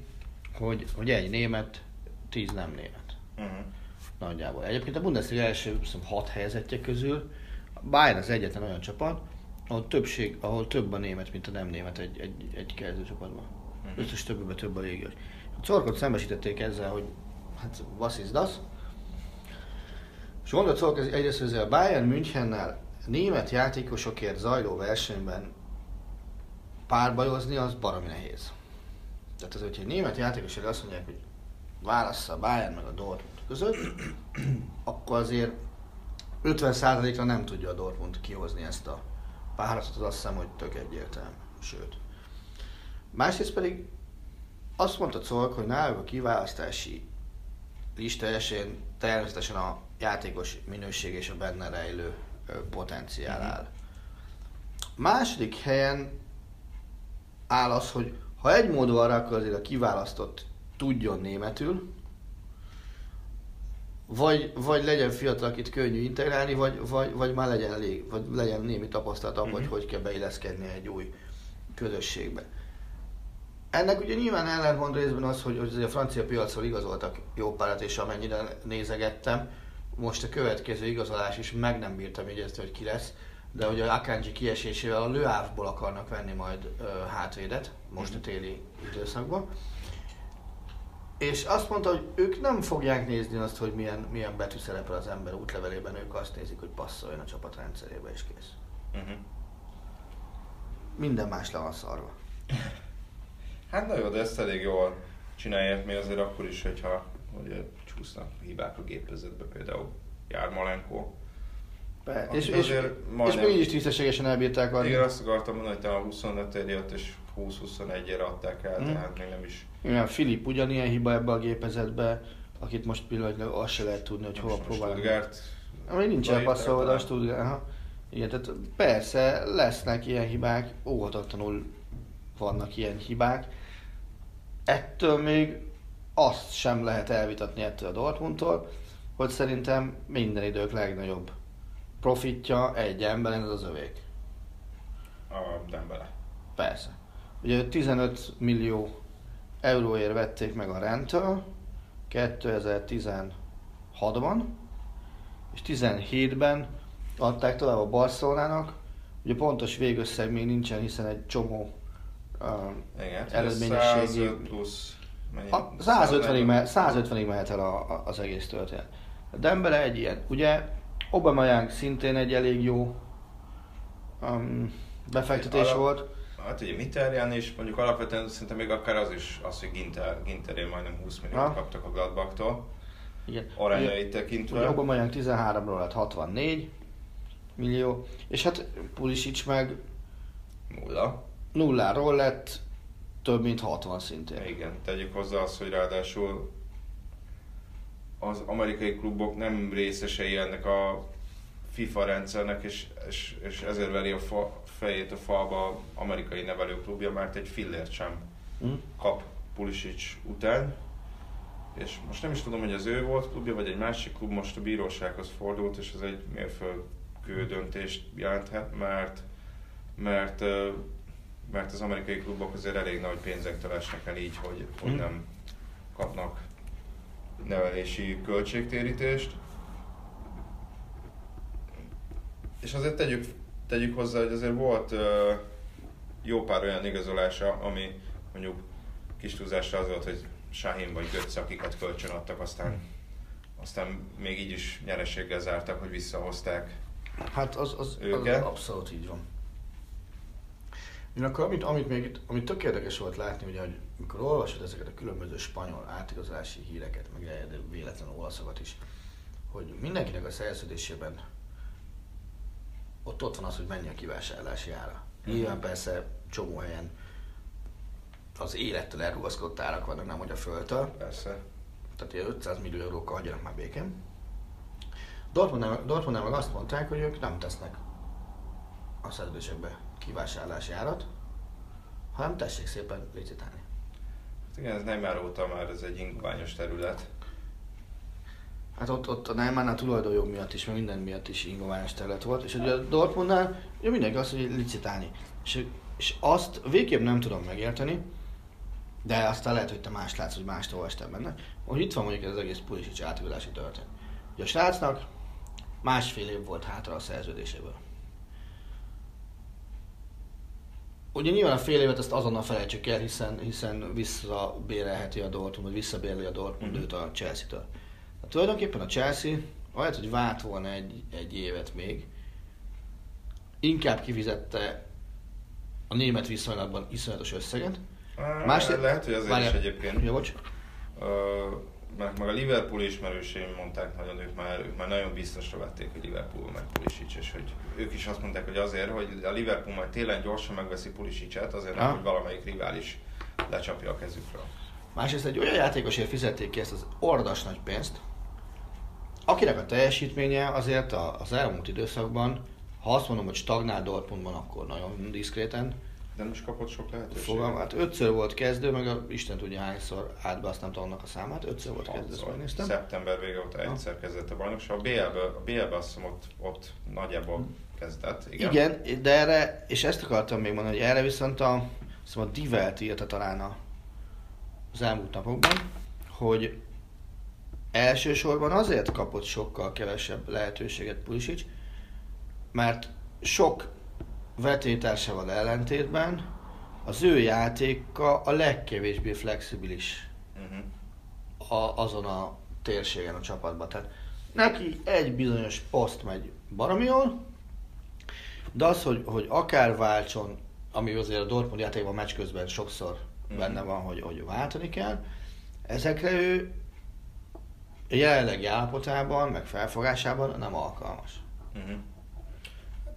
C: hogy, hogy egy német, tíz nem német.
B: Uh-huh.
C: Nagyjából. Egyébként a Bundesliga első hiszem, hat helyezettje közül Bayern az egyetlen olyan csapat, ahol, többség, ahol több a német, mint a nem német egy, egy, egy kezdőcsapatban.
B: Mhm.
C: Összes többben több a légiós. A Corkot szembesítették ezzel, hogy hát was is das? És mondott Cork egyrészt, hogy a Bayern Münchennel német játékosokért zajló versenyben párbajozni, az baromi nehéz. Tehát az, hogyha egy német játékosért azt mondják, hogy válassza a Bayern meg a Dortmund között, akkor azért 50%-ra nem tudja a Dortmund kihozni ezt a páratot, azt hiszem, hogy tök egyértelmű. Sőt. Másrészt pedig azt mondta Czolk, hogy náluk a kiválasztási lista esén természetesen a játékos minőség és a benne rejlő potenciál áll. Második helyen áll az, hogy ha egy mód van rá, akkor azért a kiválasztott tudjon németül, vagy, vagy legyen fiatal, akit könnyű integrálni, vagy, vagy, vagy már legyen elég, vagy legyen némi tapasztalat abban, hogy
B: Mhm.
C: hogy kell beilleszkedni egy új közösségbe. Ennek ugye nyilván ellentmond részben az, hogy, hogy a francia piacról igazoltak jó párat, és amennyire nézegettem, most a következő igazolás is meg nem bírtam jegyezni, hogy ki lesz, de hogy a Akanji kiesésével a Le Havre-ból akarnak venni majd ö, hátvédet, most a téli időszakban. És azt mondta, hogy ők nem fogják nézni azt, hogy milyen, milyen betű szerepel az ember útlevelében, ők azt nézik, hogy passzoljon a csapat rendszerébe és kész.
B: Uh-huh.
C: Minden más le van szarva.
B: Hát na jó, de ezt elég jól csinálják mi azért akkor is, hogyha ugye, csúsznak hibák a gépezetbe, például Jármalenko. Akik
C: és, és, és még így is tisztességesen elbírták adni.
B: Igen, azt akartam mondani, hogy talán 25 jött és 20-21-ére adták el,
C: Mhm.
B: tehát még nem is
C: Igen, Filip ugyanilyen hiba ebbe a gépezetbe, akit most pillanatnyilag azt se lehet tudni, hogy hova
B: Most
C: próbál.
B: Stuttgart.
C: Ami nincsen
B: Odaírták
C: passzolva, de a Stuttgart. Aha. Igen, tehát persze lesznek ilyen hibák, óhatatlanul vannak ilyen hibák. Ettől még azt sem lehet elvitatni ettől a Dortmundtól, hogy szerintem minden idők legnagyobb profitja egy emberen, ez az övék.
B: A Dembele.
C: Persze. Ugye 15 millió euróért vették meg a Rentől 2016-ban, és 17-ben adták tovább a Barcelonának. Ugye pontos végösszeg még nincsen, hiszen egy csomó uh,
B: Igen,
C: Eredményességi-
B: 105 plusz
C: 150-ig, mehet, 150-ig mehet el a, a, az egész történet. A Dembele egy ilyen. Ugye Aubameyang szintén egy elég jó um, befektetés
B: Alap-
C: volt.
B: Hát ugye Mitterrand is, mondjuk alapvetően szerintem még akár az is az, hogy Ginter, Ginterén majdnem 20 milliót
C: Ha.
B: kaptak a Gladbacktól,
C: Igen.
B: arányait
C: Ugye
B: tekintve.
C: Aubameyang 13-ról lett 64 millió, és hát Pulisic meg
B: Nulla.
C: nulláról lett több mint 60 szintén.
B: Igen, tegyük hozzá azt, hogy ráadásul az amerikai klubok nem részesei ennek a FIFA rendszernek, és, és, és ezért veri a fa, fejét a falba amerikai nevelőklubja, mert egy fillért sem
C: Hm?
B: kap Pulisic után. És most nem is tudom, hogy az ő volt klubja, vagy egy másik klub most a bírósághoz fordult, és ez egy mérföldkő döntést jelenthet, mert mert, mert az amerikai klubok azért elég nagy pénzektől esnek el így, hogy, hogy
C: Mm.
B: nem kapnak nevelési költségtérítést. És azért tegyük, tegyük hozzá, hogy azért volt ö, jó pár olyan igazolása, ami mondjuk kis túlzásra az volt, hogy Sahin vagy Götze, akiket kölcsön adtak, aztán, aztán még így is nyereséggel zártak, hogy visszahozták.
C: Hát az, az, az
B: Őket?
C: abszolút így van. Én akkor, amit, amit még itt, amit tök érdekes volt látni, ugye, hogy mikor olvasod ezeket a különböző spanyol átigazolási híreket, meg véletlenül olaszokat is, hogy mindenkinek a szerződésében ott ott van az, hogy mennyi a kivásárlási ára.
B: Mhm.
C: Nyilván persze csomó helyen az élettől elrugaszkodott árak vannak, nem hogy a földtől.
B: Persze.
C: Tehát ilyen 500 millió eurókkal hagyjanak már békén. Dortmundnál, Dortmundnál meg azt mondták, hogy ők nem tesznek a szerződésekbe kivásárlási árat, hanem tessék szépen licitálni.
B: Hát igen, ez Neymar óta már ez egy ingványos terület.
C: Hát ott, ott a Neymarnál tulajdonjog miatt is, meg minden miatt is ingoványos terület volt, és ugye a Dortmundnál ugye mindenki azt mondja, hogy licitálni. És, és azt végképp nem tudom megérteni, de aztán lehet, hogy te más látsz, hogy mást olvastál benne, hogy itt van mondjuk ez az egész Pulisic átigazolási történet. Ugye a srácnak másfél év volt hátra a szerződéséből. Ugye nyilván a fél évet ezt azonnal felejtsük el, hiszen, hiszen visszabérelheti a Dortmund, vagy visszabérli a Dortmund
B: Mhm.
C: őt a Chelsea-től. Hát tulajdonképpen a Chelsea, ahelyett, hogy várt volna egy, egy évet még, inkább kifizette a német viszonylatban iszonyatos összeget.
B: Másrészt, lehet, hogy azért
C: Várjál.
B: is egyébként.
C: Ja, bocs.
B: Ö, meg, meg a Liverpool ismerőseim mondták nagyon, ők már, ők már nagyon biztosra vették, hogy Liverpool meg Pulisic, és hogy ők is azt mondták, hogy azért, hogy a Liverpool majd télen gyorsan megveszi Pulisicet, azért nem, hogy valamelyik rivális lecsapja a kezükről.
C: Másrészt egy olyan játékosért fizették ki ezt az ordas nagy pénzt, akinek a teljesítménye azért az elmúlt időszakban, ha azt mondom, hogy stagnál Dortmundban, akkor nagyon diszkréten
B: nem is kapott sok lehetőséget.
C: fogalm. Hát ötször volt kezdő, meg a Isten tudja hányszor át be, azt nem tudom annak a számát, ötször volt kezdő,
B: Hatszor.
C: megnéztem.
B: Szeptember vége óta egyszer kezdett a bajnokság. A BL-ből, a BL-ből azt hiszem ott, ott nagyjából kezdett. Igen.
C: Igen, de erre, és ezt akartam még mondani, hogy erre viszont a, szóval a Divelt írta talán a, az elmúlt napokban, hogy elsősorban azért kapott sokkal kevesebb lehetőséget Pulisic, mert sok vetétársával ellentétben az ő játéka a legkevésbé flexibilis
B: Uh-huh.
C: a, azon a térségen a csapatban. Tehát neki egy bizonyos poszt megy baromi jól, de az, hogy, hogy akár váltson, ami azért a Dortmund játékban meccs közben sokszor
B: Mhm.
C: benne van, hogy, hogy váltani kell, ezekre ő a jelenlegi állapotában, meg felfogásában nem alkalmas.
B: Uh-huh.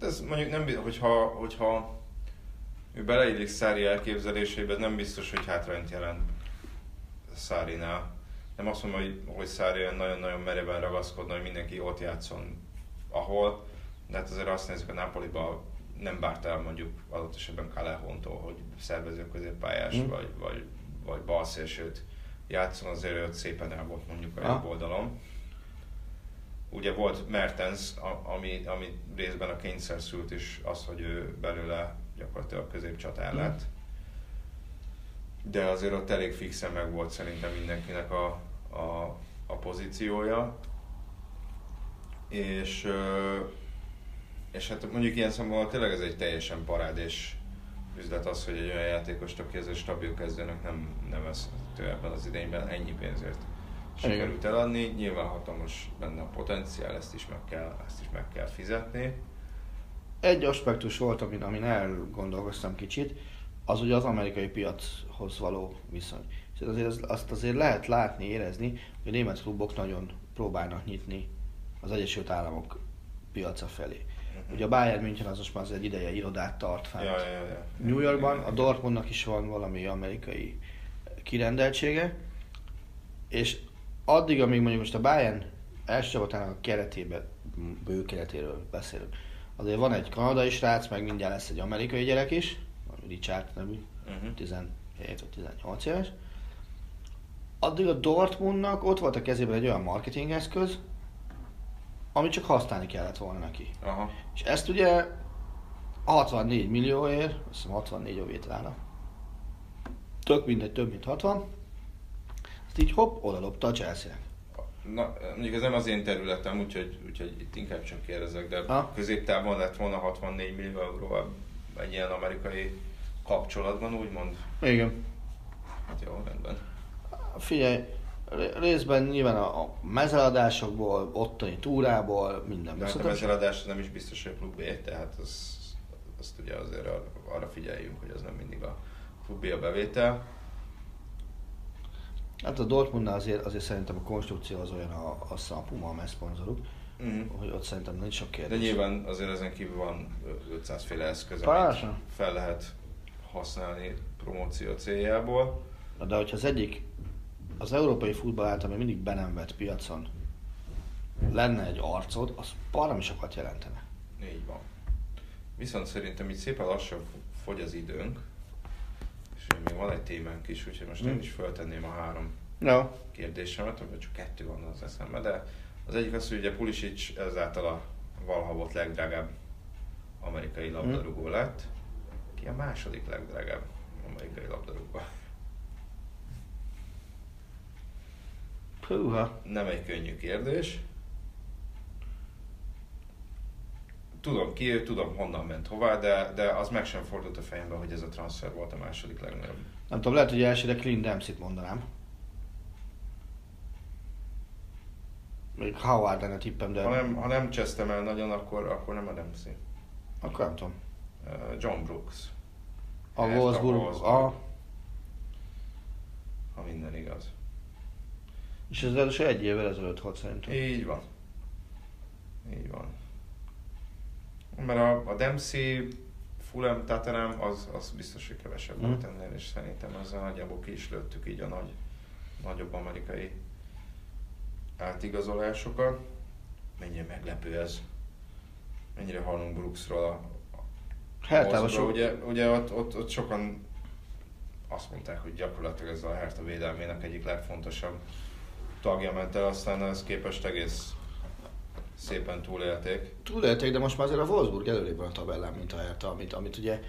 B: Ez mondjuk nem, hogyha, hogyha ő beleillik Szári elképzelésébe, nem biztos, hogy hátrányt jelent Szárinál. Nem azt mondom, hogy, hogy Szári nagyon-nagyon mereven ragaszkodna, hogy mindenki ott játszon, ahol, de hát azért azt nézzük, a Napoliba nem várt el mondjuk adott esetben Calehontól, hogy szervező középpályás
C: Mm.
B: vagy, vagy, vagy balszélsőt játszon, azért ő ott szépen el volt mondjuk a jobb oldalon. Ugye volt Mertens, ami, ami részben a kényszer szült is az, hogy ő belőle gyakorlatilag középcsatár lett. De azért ott elég fixen meg volt szerintem mindenkinek a, a, a pozíciója. És, és hát mondjuk ilyen szempontból tényleg ez egy teljesen parádés üzlet az, hogy egy olyan játékos, aki ez stabil kezdőnek nem nevezhető ebben az idényben ennyi pénzért sikerült eladni. Nyilván hatalmas benne a potenciál, ezt is meg kell, ezt is meg kell fizetni.
C: Egy aspektus volt, amin, amin elgondolkoztam kicsit, az ugye az amerikai piachoz való viszony. És azért az- azt azért lehet látni, érezni, hogy a német klubok nagyon próbálnak nyitni az Egyesült Államok piaca felé. Ugye a Bayern München az most már az egy ideje irodát tart fent.
B: Ja, ja, ja.
C: New Yorkban, a Dortmundnak is van valami amerikai kirendeltsége, és addig, amíg mondjuk most a Bayern első csapatának a keretében, bő keretéről beszélünk, azért van egy kanadai srác, meg mindjárt lesz egy amerikai gyerek is, Richard nevű,
B: Uh-huh.
C: 17 vagy 18 éves. Addig a Dortmundnak ott volt a kezében egy olyan marketingeszköz, amit csak használni kellett volna neki.
B: Aha.
C: És ezt ugye 64 millióért, azt hiszem 64 a vétrána. Tök mindegy, több mint 60. Így hopp, oda lopta a Chelsea-nek.
B: Na, mondjuk ez nem az én területem, úgyhogy, úgyhogy itt inkább csak kérdezek, de
C: Ha?
B: középtávon lett volna 64 millió euró egy ilyen amerikai kapcsolatban, úgymond.
C: Igen.
B: Hát jó, rendben.
C: Figyelj, ré- részben nyilván a, a mezeladásokból, ottani túrából, minden.
B: De hát a mezeladás nem is biztos, hogy a klub B, tehát az, azt ugye azért arra, arra figyeljünk, hogy az nem mindig a klub B a bevétel.
C: Hát a Dortmundnál azért, azért szerintem a konstrukció az olyan, a, a, a Puma a messzponzoruk,
B: Mm.
C: hogy ott szerintem nincs sok
B: De
C: kérdés.
B: nyilván azért ezen kívül van 500 féle eszköz,
C: Persze.
B: amit fel lehet használni promóció céljából.
C: De hogyha az egyik, az európai futball által még mindig be nem vett piacon lenne egy arcod, az baromi sokat jelentene.
B: Így van. Viszont szerintem így szépen lassan fogy az időnk, még van egy témánk is, úgyhogy most én
C: Mm.
B: is föltenném a három
C: Ja.
B: kérdésemet, vagy csak kettő van az eszembe, de az egyik az, hogy ugye Pulisic ezáltal a valaha volt legdrágább amerikai labdarúgó lett. Ki a második legdrágább amerikai labdarúgó?
C: Húha.
B: Nem egy könnyű kérdés. Tudom ki, ő, tudom honnan ment hová, de, de az meg sem fordult a fejembe, hogy ez a transfer volt a második legnagyobb.
C: Nem tudom, lehet, hogy elsőre Clint Dempsey-t mondanám. Még Howard lenne tippem, de
B: Ha nem, ha nem csesztem el nagyon, akkor, akkor nem a Dempsey.
C: akkor nem tudom.
B: John Brooks.
C: A
B: Hertha
C: Wolfsburg,
B: Wolfsburg.
C: a,
B: Ha minden igaz.
C: és ez az egy évvel ezelőtt volt szerintem.
B: Így van. Így van. Mert a, a Dempsey, Fulham, Tottenham, az, az biztos, hogy kevesebb volt ennél, és szerintem ezzel nagyjából ki is lőttük így a nagy, nagyobb amerikai átigazolásokat. Mennyire meglepő ez. Mennyire hallunk Brooksról a,
C: sok,
B: ugye, ugye ott, ott, ott, sokan azt mondták, hogy gyakorlatilag ez a Hertha védelmének egyik legfontosabb tagja ment el, aztán ez képest egész szépen túlélték.
C: túlélték, de most már azért a Wolfsburg előrébb van a tabellán, mint a Hertha, amit, amit ugye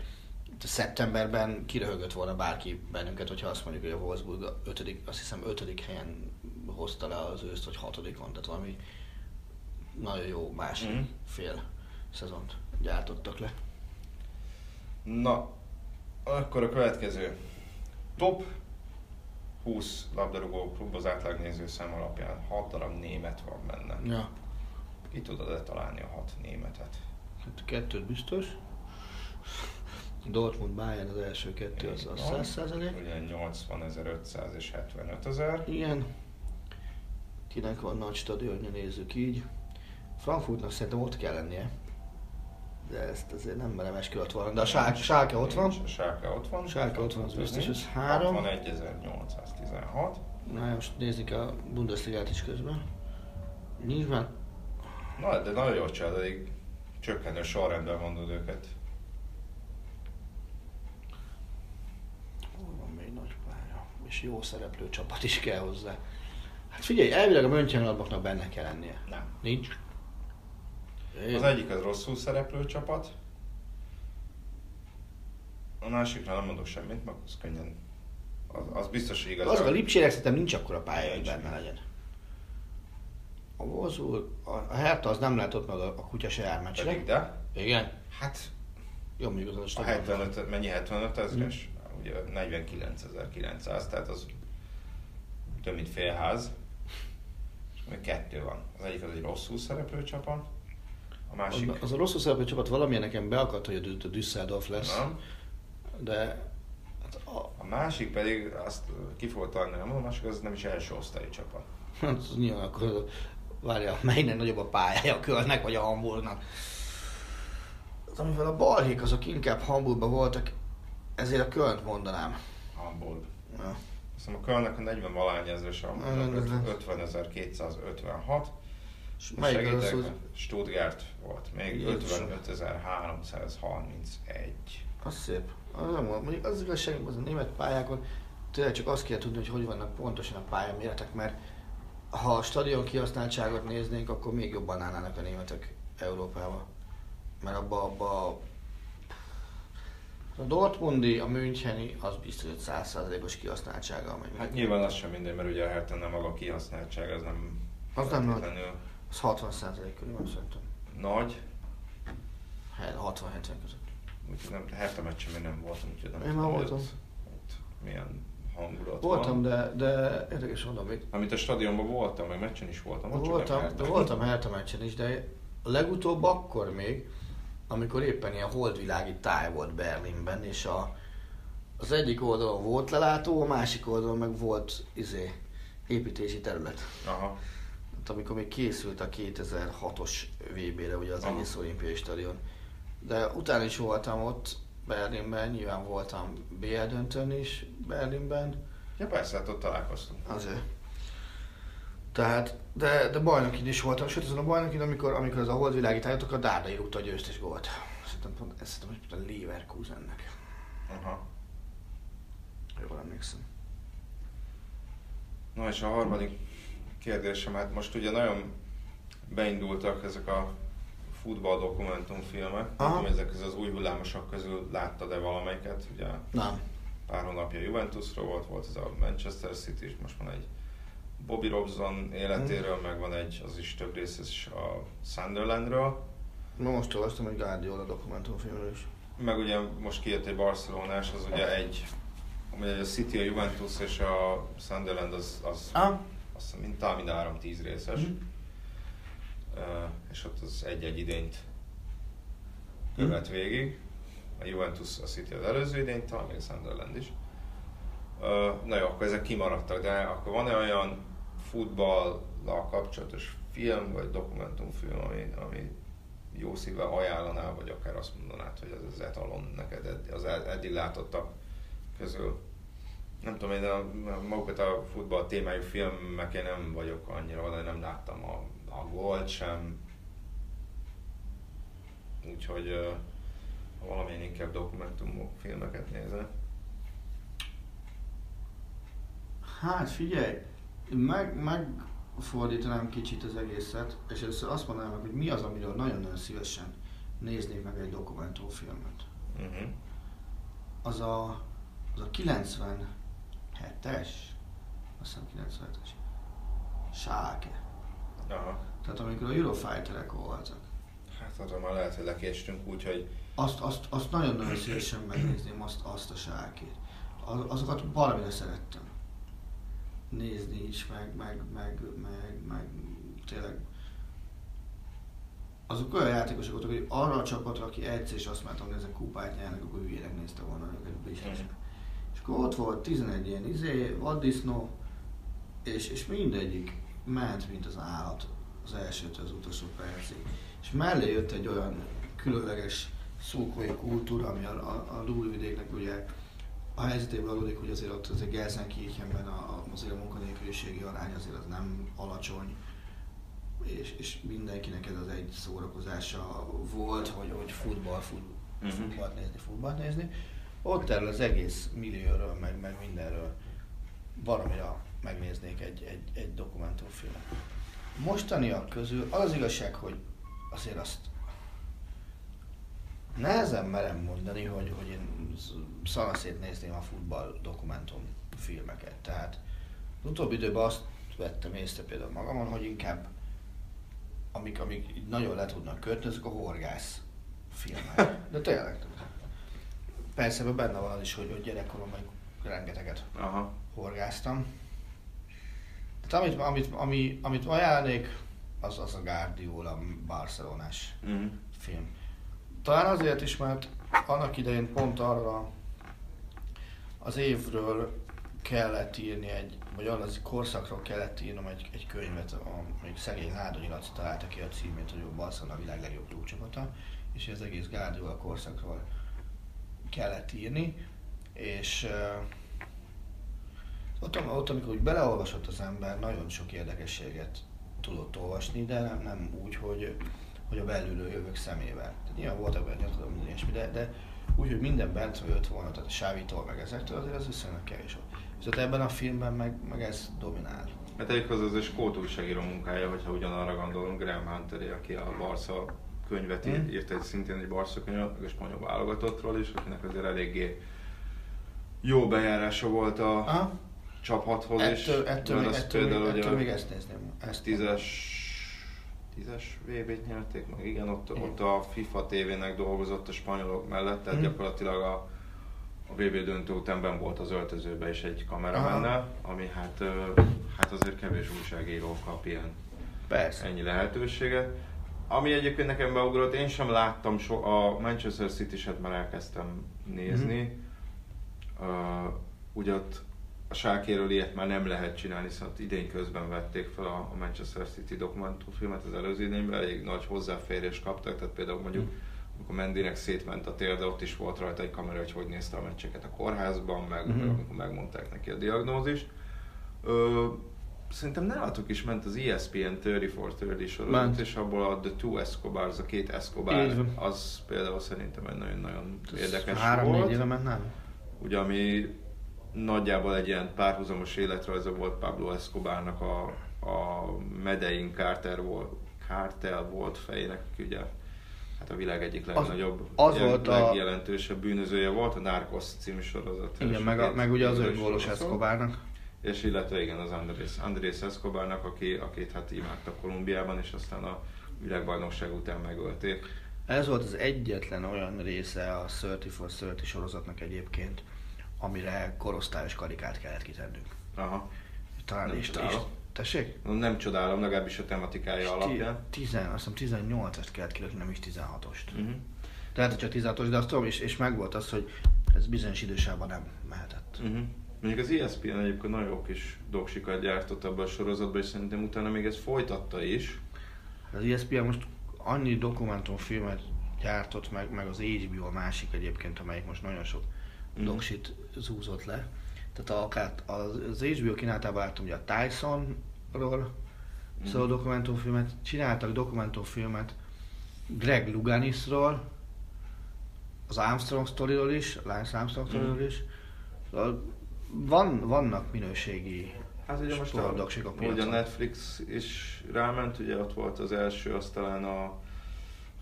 C: szeptemberben kiröhögött volna bárki bennünket, hogyha azt mondjuk, hogy a Wolfsburg ötödik, azt hiszem ötödik helyen hozta le az őszt, vagy hatodikon, tehát valami nagyon jó másik
B: Mhm.
C: fél szezont gyártottak le.
B: Na, akkor a következő. Top 20 labdarúgó klub az átlagnéző szám alapján. 6 darab német van benne.
C: Ja.
B: Ki tudod-e találni a 6 németet?
C: Hát kettőt biztos. Dortmund Bayern az első kettő, az, az 100 százalék.
B: Ugye 80 500 és 75 ezer.
C: Igen. Kinek van nagy stadionja, nézzük így. Frankfurtnak szerintem ott kell lennie. De ezt azért nem merem esküvőt volna. De a Schalke, Schalke ott van.
B: A Schalke ott van.
C: Schalke ott van, az biztos, ez három.
B: 61.816.
C: Na, most nézzük a Bundesligát is közben. Már.
B: Na, de nagyon jól csinálod, elég csökkenő sorrendben mondod őket.
C: Hol van még nagy pálya? És jó szereplő csapat is kell hozzá. Hát figyelj, elvileg a Mönchengladbachnak benne kell lennie.
B: Nem.
C: Nincs.
B: Az egyik az rosszul szereplő csapat. A másikra nem mondok semmit, mert az könnyen... Az, az biztos, hogy igaz.
C: Az a Lipcsének szerintem nincs akkora pálya, hogy benne legyen. A Wolfsburg, a a Hertha az nem lehet ott meg a, a kutya se jár
B: Pedig,
C: meccsre.
B: de
C: Igen.
B: hát
C: Jó, mondjuk az a
B: a
C: stadion.
B: 75, mennyi 75 ezres? Ugye 49.900, tehát az több mint félház. És még kettő van. Az egyik az egy rosszul szereplő csapat, a másik...
C: Az, az a rosszul szereplő csapat valamilyen nekem beakadt, hogy a Dü- a Düsseldorf lesz,
B: Nem.
C: de hát a,
B: A másik pedig, azt ki fogod találni, nem a másik az nem is első osztályú csapat.
C: hát az nyilván akkor várja, melynek nagyobb a pályája a Kölnek vagy a Hamburgnak. Az, amivel a balhék azok inkább Hamburgban voltak, ezért a Kölnt mondanám.
B: Hamburg.
C: Ja.
B: Azt a Kölnnek a 40 valány ezres, a
C: Igen, ez
B: 50.256.
C: És melyik az, hogy
B: Stuttgart volt még
C: Jézusom.
B: 55.331.
C: az szép. Az, nem, volt. mondjuk az igazság, az a német pályákon tényleg csak azt kell tudni, hogy hogy vannak pontosan a pályaméretek, mert ha a stadion kihasználtságot néznénk, akkor még jobban állnának a németek Európába. Mert abba, abba A Dortmundi, a Müncheni, az biztos, hogy 100%-os kihasználtsága megy.
B: Hát nyilván az sem mindegy, mert ugye a Hertha nem maga kihasználtság, az nem
C: Az nem nagy. Az 60% körül van szerintem.
B: nagy.
C: Hát 60-70 között.
B: Úgyhogy nem, Hertha meccsen még nem voltam, úgyhogy nem
C: Én már voltam.
B: Ott, ott milyen hangulat
C: Voltam,
B: van.
C: de, de érdekes mondom, még
B: Amit a stadionban voltam, meg meccsen is voltam, ott
C: voltam, de voltam Hertha meccsen is, de a legutóbb akkor még, amikor éppen ilyen holdvilági táj volt Berlinben, és a, az egyik oldalon volt lelátó, a másik oldalon meg volt izé, építési terület.
B: Aha.
C: Hát, amikor még készült a 2006-os VB-re, ugye az
B: Aha.
C: egész olimpiai stadion. De utána is voltam ott Berlinben, nyilván voltam BL döntőn is Berlinben,
B: Ja persze, hát ott találkoztunk.
C: Azért. Tehát, de, de bajnokin is voltam, sőt azon a bajnokin, amikor, amikor ez a holdvilági tájatok, a Dárdai rúgta a győztes gólt. Szerintem pont, ezt szerintem, hogy a Leverkusennek.
B: Aha.
C: Jól emlékszem.
B: Na és a harmadik kérdésem, hát most ugye nagyon beindultak ezek a futball dokumentumfilmek.
C: Aha.
B: Nem tudom, ezek közül az új hullámosok közül láttad-e valamelyiket? Ugye
C: Nem.
B: pár hónapja Juventusról volt, volt ez a Manchester City, és most van egy Bobby Robson életéről, meg van egy, az is több részes a Sunderlandről,
C: Ma most olvastam egy Guardiola dokumentumfilmről is.
B: meg ugye most kijött egy Barcelonás, az ugye egy, ugye a City, a Juventus és a Sunderland az, az
C: Ah,
B: azt hiszem három tíz részes.
C: Mhm.
B: És ott az egy-egy idényt követ végig. A Juventus, a City az előző idényt, talán még a Sunderland is. Na jó, akkor ezek kimaradtak, de akkor van-e olyan futballal kapcsolatos film, vagy dokumentumfilm, ami, ami jó szívvel ajánlanál, vagy akár azt mondanád, hogy ez az etalon neked az ed- eddig látottak közül? Nem tudom, én a, magukat a futball témájú filmek én nem vagyok annyira, de nem láttam a, a gólt sem. Úgyhogy ö, ha valamilyen inkább dokumentumfilmeket nézek.
C: hát figyelj, meg, megfordítanám kicsit az egészet, és először azt mondanám meg, hogy mi az, amiről nagyon-nagyon szívesen néznék meg egy dokumentumfilmet.
B: Uh-huh.
C: az a, az a 97-es, azt hiszem 97-es, Schalke.
B: Aha.
C: Tehát amikor a Eurofighterek voltak,
B: Hát arra már lehet, hogy lekéstünk, úgyhogy
C: azt, azt, azt nagyon-nagyon szívesen megnézném, azt, azt a. Az, azokat valamire szerettem nézni is, meg, meg, meg, meg, meg tényleg azok olyan játékosok voltak, hogy arra a csapatra, aki egyszer is azt mondtam, hogy ezek kupát nyernek, akkor hülyének nézte volna őket biztos.
B: Mhm.
C: És akkor ott volt 11 ilyen izé, vaddisznó, és, és mindegyik ment, mint az állat az elsőtől az utolsó percig. És mellé jött egy olyan különleges szurkolói kultúra, ami a, a, a Dúlvidéknek ugye a helyzetéből adódik, hogy azért ott azért Gelsenkirchenben a, a, azért a munkanélküliségi arány azért az nem alacsony, és, és mindenkinek ez az egy szórakozása volt, hogy, hogy futball, fut,
B: Mhm.
C: futballt nézni, futballt nézni. Ott erről az egész millióról, meg, meg mindenről valamira megnéznék egy, egy, egy dokumentumfilmet. Mostaniak közül az az igazság, hogy azért azt nehezen merem mondani, hogy, hogy én szanaszét nézném a futball dokumentum filmeket. Tehát az utóbbi időben azt vettem észre például magamon, hogy inkább amik, amik nagyon le tudnak kötni, azok a horgász filmek. De tényleg. Persze benne van az is, hogy, hogy gyerekkoromban rengeteget
B: aha.
C: horgáztam. Amit, amit, ami, amit ajánlnék, az, az a Guardiola Barcelonás
B: Uh-huh.
C: film. Talán azért is, mert annak idején pont arra az évről kellett írni egy, vagy arra az korszakról kellett írnom egy, egy könyvet, a, még szegény Ládonyi Laci találta ki a címét, hogy a Barcelona a világ legjobb klubcsapata, és az egész Guardiola korszakról kellett írni, és uh, ott, ott, amikor úgy beleolvasott az ember, nagyon sok érdekességet tudott olvasni, de nem, nem úgy, hogy, hogy a belülről jövők szemével. Tehát nyilván voltak benne, tudom, minden ilyesmi, de, de úgy, hogy minden bent jött volna, tehát a Sávitól meg ezektől, azért az viszonylag kevés volt. Viszont ebben a filmben meg, meg ez dominál.
B: Hát egyik az az egy skót újságíró munkája, hogyha ugyanarra gondolunk, Graham Hunteré, aki a Barca könyvet mm. írt egy szintén egy Barca könyvet, meg a spanyol válogatottról is, akinek azért eléggé jó bejárása volt a Aha. Csapathoz
C: ettől, is. Ettől, még, ettől, például, még, ettől még ezt nézném. Ezt
B: tízes, tízes VB-t nyerték meg, igen, ott, igen. ott a FIFA TV-nek dolgozott a spanyolok mellett, tehát mm. gyakorlatilag a a VB döntő után volt az öltözőbe is egy kameramennel, ami hát, hát azért kevés újságíró kap ilyen Persze. ennyi lehetőséget. Ami egyébként nekem beugrott, én sem láttam so, a Manchester City-set már elkezdtem nézni. Mm-hmm. Uh, ugye ott a sákéről ilyet már nem lehet csinálni, szóval idén közben vették fel a Manchester City dokumentumfilmet az előző idényben, elég nagy hozzáférés kaptak, tehát például mondjuk amikor Mendinek szétment a tér, de ott is volt rajta egy kamera, hogy hogy nézte a meccseket a kórházban, meg uh-huh. amikor megmondták neki a diagnózist. Ö, szerintem nálatok is ment az ESPN 34-30 sorozat, és abból a The Two Escobar, az a két Escobar, az például szerintem egy nagyon-nagyon érdekes három, volt. Három ment, nem? Ugye, ami nagyjából egy ilyen párhuzamos életrajza volt Pablo Escobarnak a, a Medellin Carter volt, Cartel volt fejének, ugye hát a világ egyik legnagyobb, az, az volt legjelentősebb a... bűnözője volt, a Narcos című sorozat.
C: Igen, meg, a, meg ugye az öngólos Escobarnak.
B: És illetve igen, az Andrés, Andrés Escobarnak, aki, akit hát imádta Kolumbiában, és aztán a világbajnokság után megölték.
C: Ez volt az egyetlen olyan része a 30 for 30 sorozatnak egyébként, amire korosztályos karikát kellett kitennünk.
B: Aha.
C: Talán is, is, Tessék?
B: Nem csodálom, legalábbis a tematikája alapján.
C: 10, azt hiszem 18-est kellett kilökni, nem is 16-ost. Uh-huh. Tehát, hogy csak 16-os, de azt tudom, és, és meg volt az, hogy ez bizonyos idősában nem mehetett.
B: Uh-huh. Mondjuk az ESPN egyébként nagyon jó kis doksikat gyártott abban a sorozatban, és szerintem utána még ez folytatta is.
C: Az ESPN most annyi dokumentumfilmet gyártott meg, meg az HBO a másik egyébként, amelyik most nagyon sok uh-huh. doksit zúzott le tehát akár az HBO kínáltában láttam ugye a Tysonról mm. szóló dokumentumfilmet, csináltak dokumentumfilmet Greg Luganisról, az Armstrong sztoriról is, Lance Armstrong sztoriról mm. is. Szóval van, vannak minőségi Hát ugye most a, a,
B: a, a Netflix is ráment, ugye ott volt az első, az talán a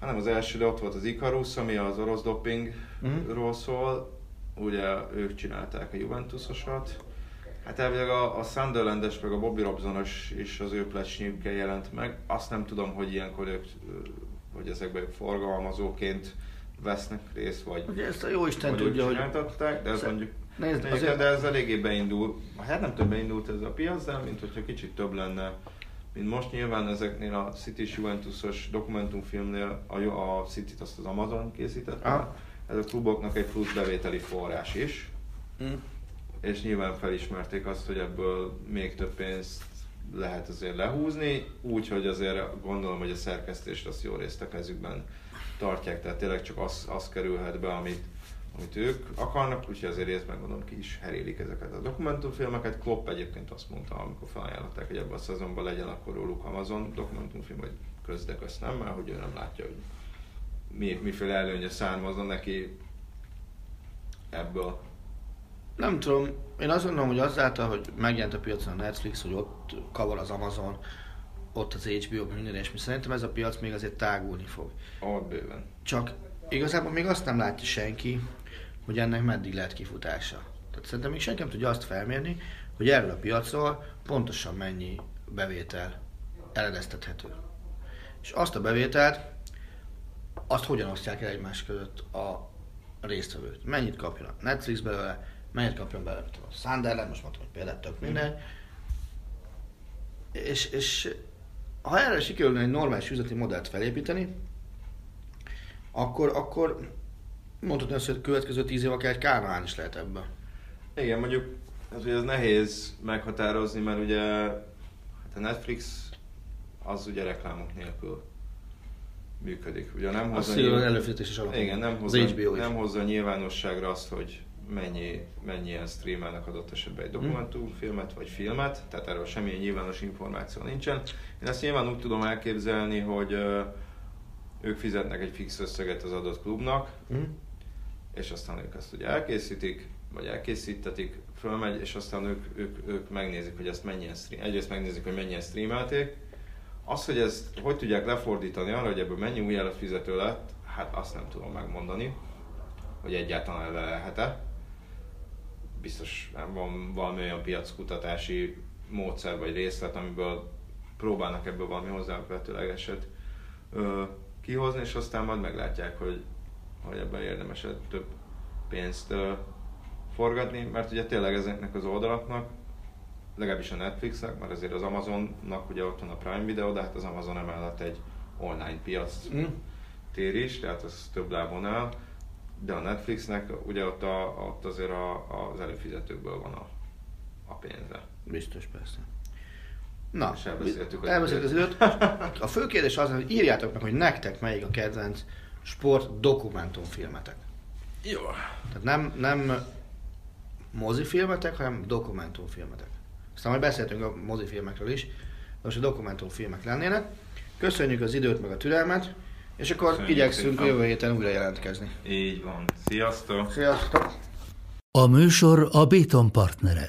B: hát nem az első, de ott volt az Icarus, ami az orosz dopingról mm. szól, ugye ők csinálták a Juventusosat. Hát elvileg a, a Sunderlandes meg a Bobby Robsonos is az ő plecsnyükkel jelent meg. Azt nem tudom, hogy ilyenkor ők, hogy ezekben ők forgalmazóként vesznek részt, vagy,
C: Ugye ezt a jó Isten tudja,
B: hogy... de ez mondjuk Nézd, nézd, azért... de ez eléggé beindul, hát nem több beindult ez a piac, de mint hogyha kicsit több lenne, mint most nyilván ezeknél a City Juventusos dokumentumfilmnél a, a City-t azt az Amazon készítette, ah ez a kluboknak egy plusz bevételi forrás is. Mm. És nyilván felismerték azt, hogy ebből még több pénzt lehet azért lehúzni, úgyhogy azért gondolom, hogy a szerkesztést azt jó részt a kezükben tartják, tehát tényleg csak az, az kerülhet be, amit, amit ők akarnak, úgyhogy azért részben gondolom ki is herélik ezeket a dokumentumfilmeket. Klopp egyébként azt mondta, amikor felajánlották, hogy ebben a szezonban legyen akkor róluk Amazon dokumentumfilm, vagy közdek azt nem, mert hogy ő nem látja, hogy mi, miféle előnye származna neki ebből?
C: Nem tudom, én azt gondolom, hogy azáltal, hogy megjelent a piacon a Netflix, hogy ott kavar az Amazon, ott az HBO, minden, és mi szerintem ez a piac még azért tágulni fog.
B: Ott bőven.
C: Csak igazából még azt nem látja senki, hogy ennek meddig lehet kifutása. Tehát szerintem még senki nem tudja azt felmérni, hogy erről a piacról pontosan mennyi bevétel eredeztethető. És azt a bevételt azt hogyan osztják el egymás között a résztvevőt. Mennyit kapjon a Netflix belőle, mennyit kapjon belőle a Sunderland, most mondtam, hogy például tök minden. És, és ha erre sikerülne egy normális üzleti modellt felépíteni, akkor, akkor mondhatni azt, hogy a következő tíz év akár egy Kármán is lehet ebben.
B: Igen, mondjuk ez, ez nehéz meghatározni, mert ugye hát a Netflix az ugye reklámok nélkül működik. Ugye nem hozza,
C: nyilván, előfizetés is alapon.
B: Igen, nem hozza, HBO nem hozza nyilvánosságra azt, hogy mennyi, mennyien streamelnek adott esetben egy mhm. dokumentumfilmet vagy filmet, tehát erről semmilyen nyilvános információ nincsen. Én ezt nyilván úgy tudom elképzelni, hogy ők fizetnek egy fix összeget az adott klubnak, mm. és aztán ők ezt ugye elkészítik, vagy elkészítetik, fölmegy, és aztán ők, ők, ők megnézik, hogy ezt mennyien stream, egyrészt megnézik, hogy mennyien streamelték, Az, hogy ezt hogy tudják lefordítani arra, hogy ebből mennyi új előfizető lett, hát azt nem tudom megmondani, hogy egyáltalán le lehet-e. Biztos van valami olyan piackutatási módszer vagy részlet, amiből próbálnak ebből valami hozzávetőlegeset kihozni, és aztán majd meglátják, hogy, hogy ebben érdemes több pénzt forgatni, mert ugye tényleg ezeknek az oldalaknak, legalábbis a Netflixnek, mert azért az Amazonnak ugye ott van a Prime Video, de hát az Amazon emellett egy online piac mm. tér is, tehát az több lábon áll, de a Netflixnek ugye ott, a, ott azért a, az előfizetőkből van a, a pénze.
C: Biztos, persze. Na,
B: És elbeszéltük
C: elbeszéltük az időt. A fő kérdés az, hogy írjátok meg, hogy nektek melyik a kedvenc sport dokumentumfilmetek.
B: Jó.
C: Tehát nem, nem mozifilmetek, hanem dokumentumfilmetek. Aztán majd beszéltünk a mozifilmekről is, de most a dokumentumfilmek lennének. Köszönjük az időt, meg a türelmet, és akkor
B: Köszönjük
C: igyekszünk
B: szépen.
C: jövő héten újra jelentkezni.
B: Így van. Sziasztok!
C: Sziasztok!
D: A műsor a Béton partnere.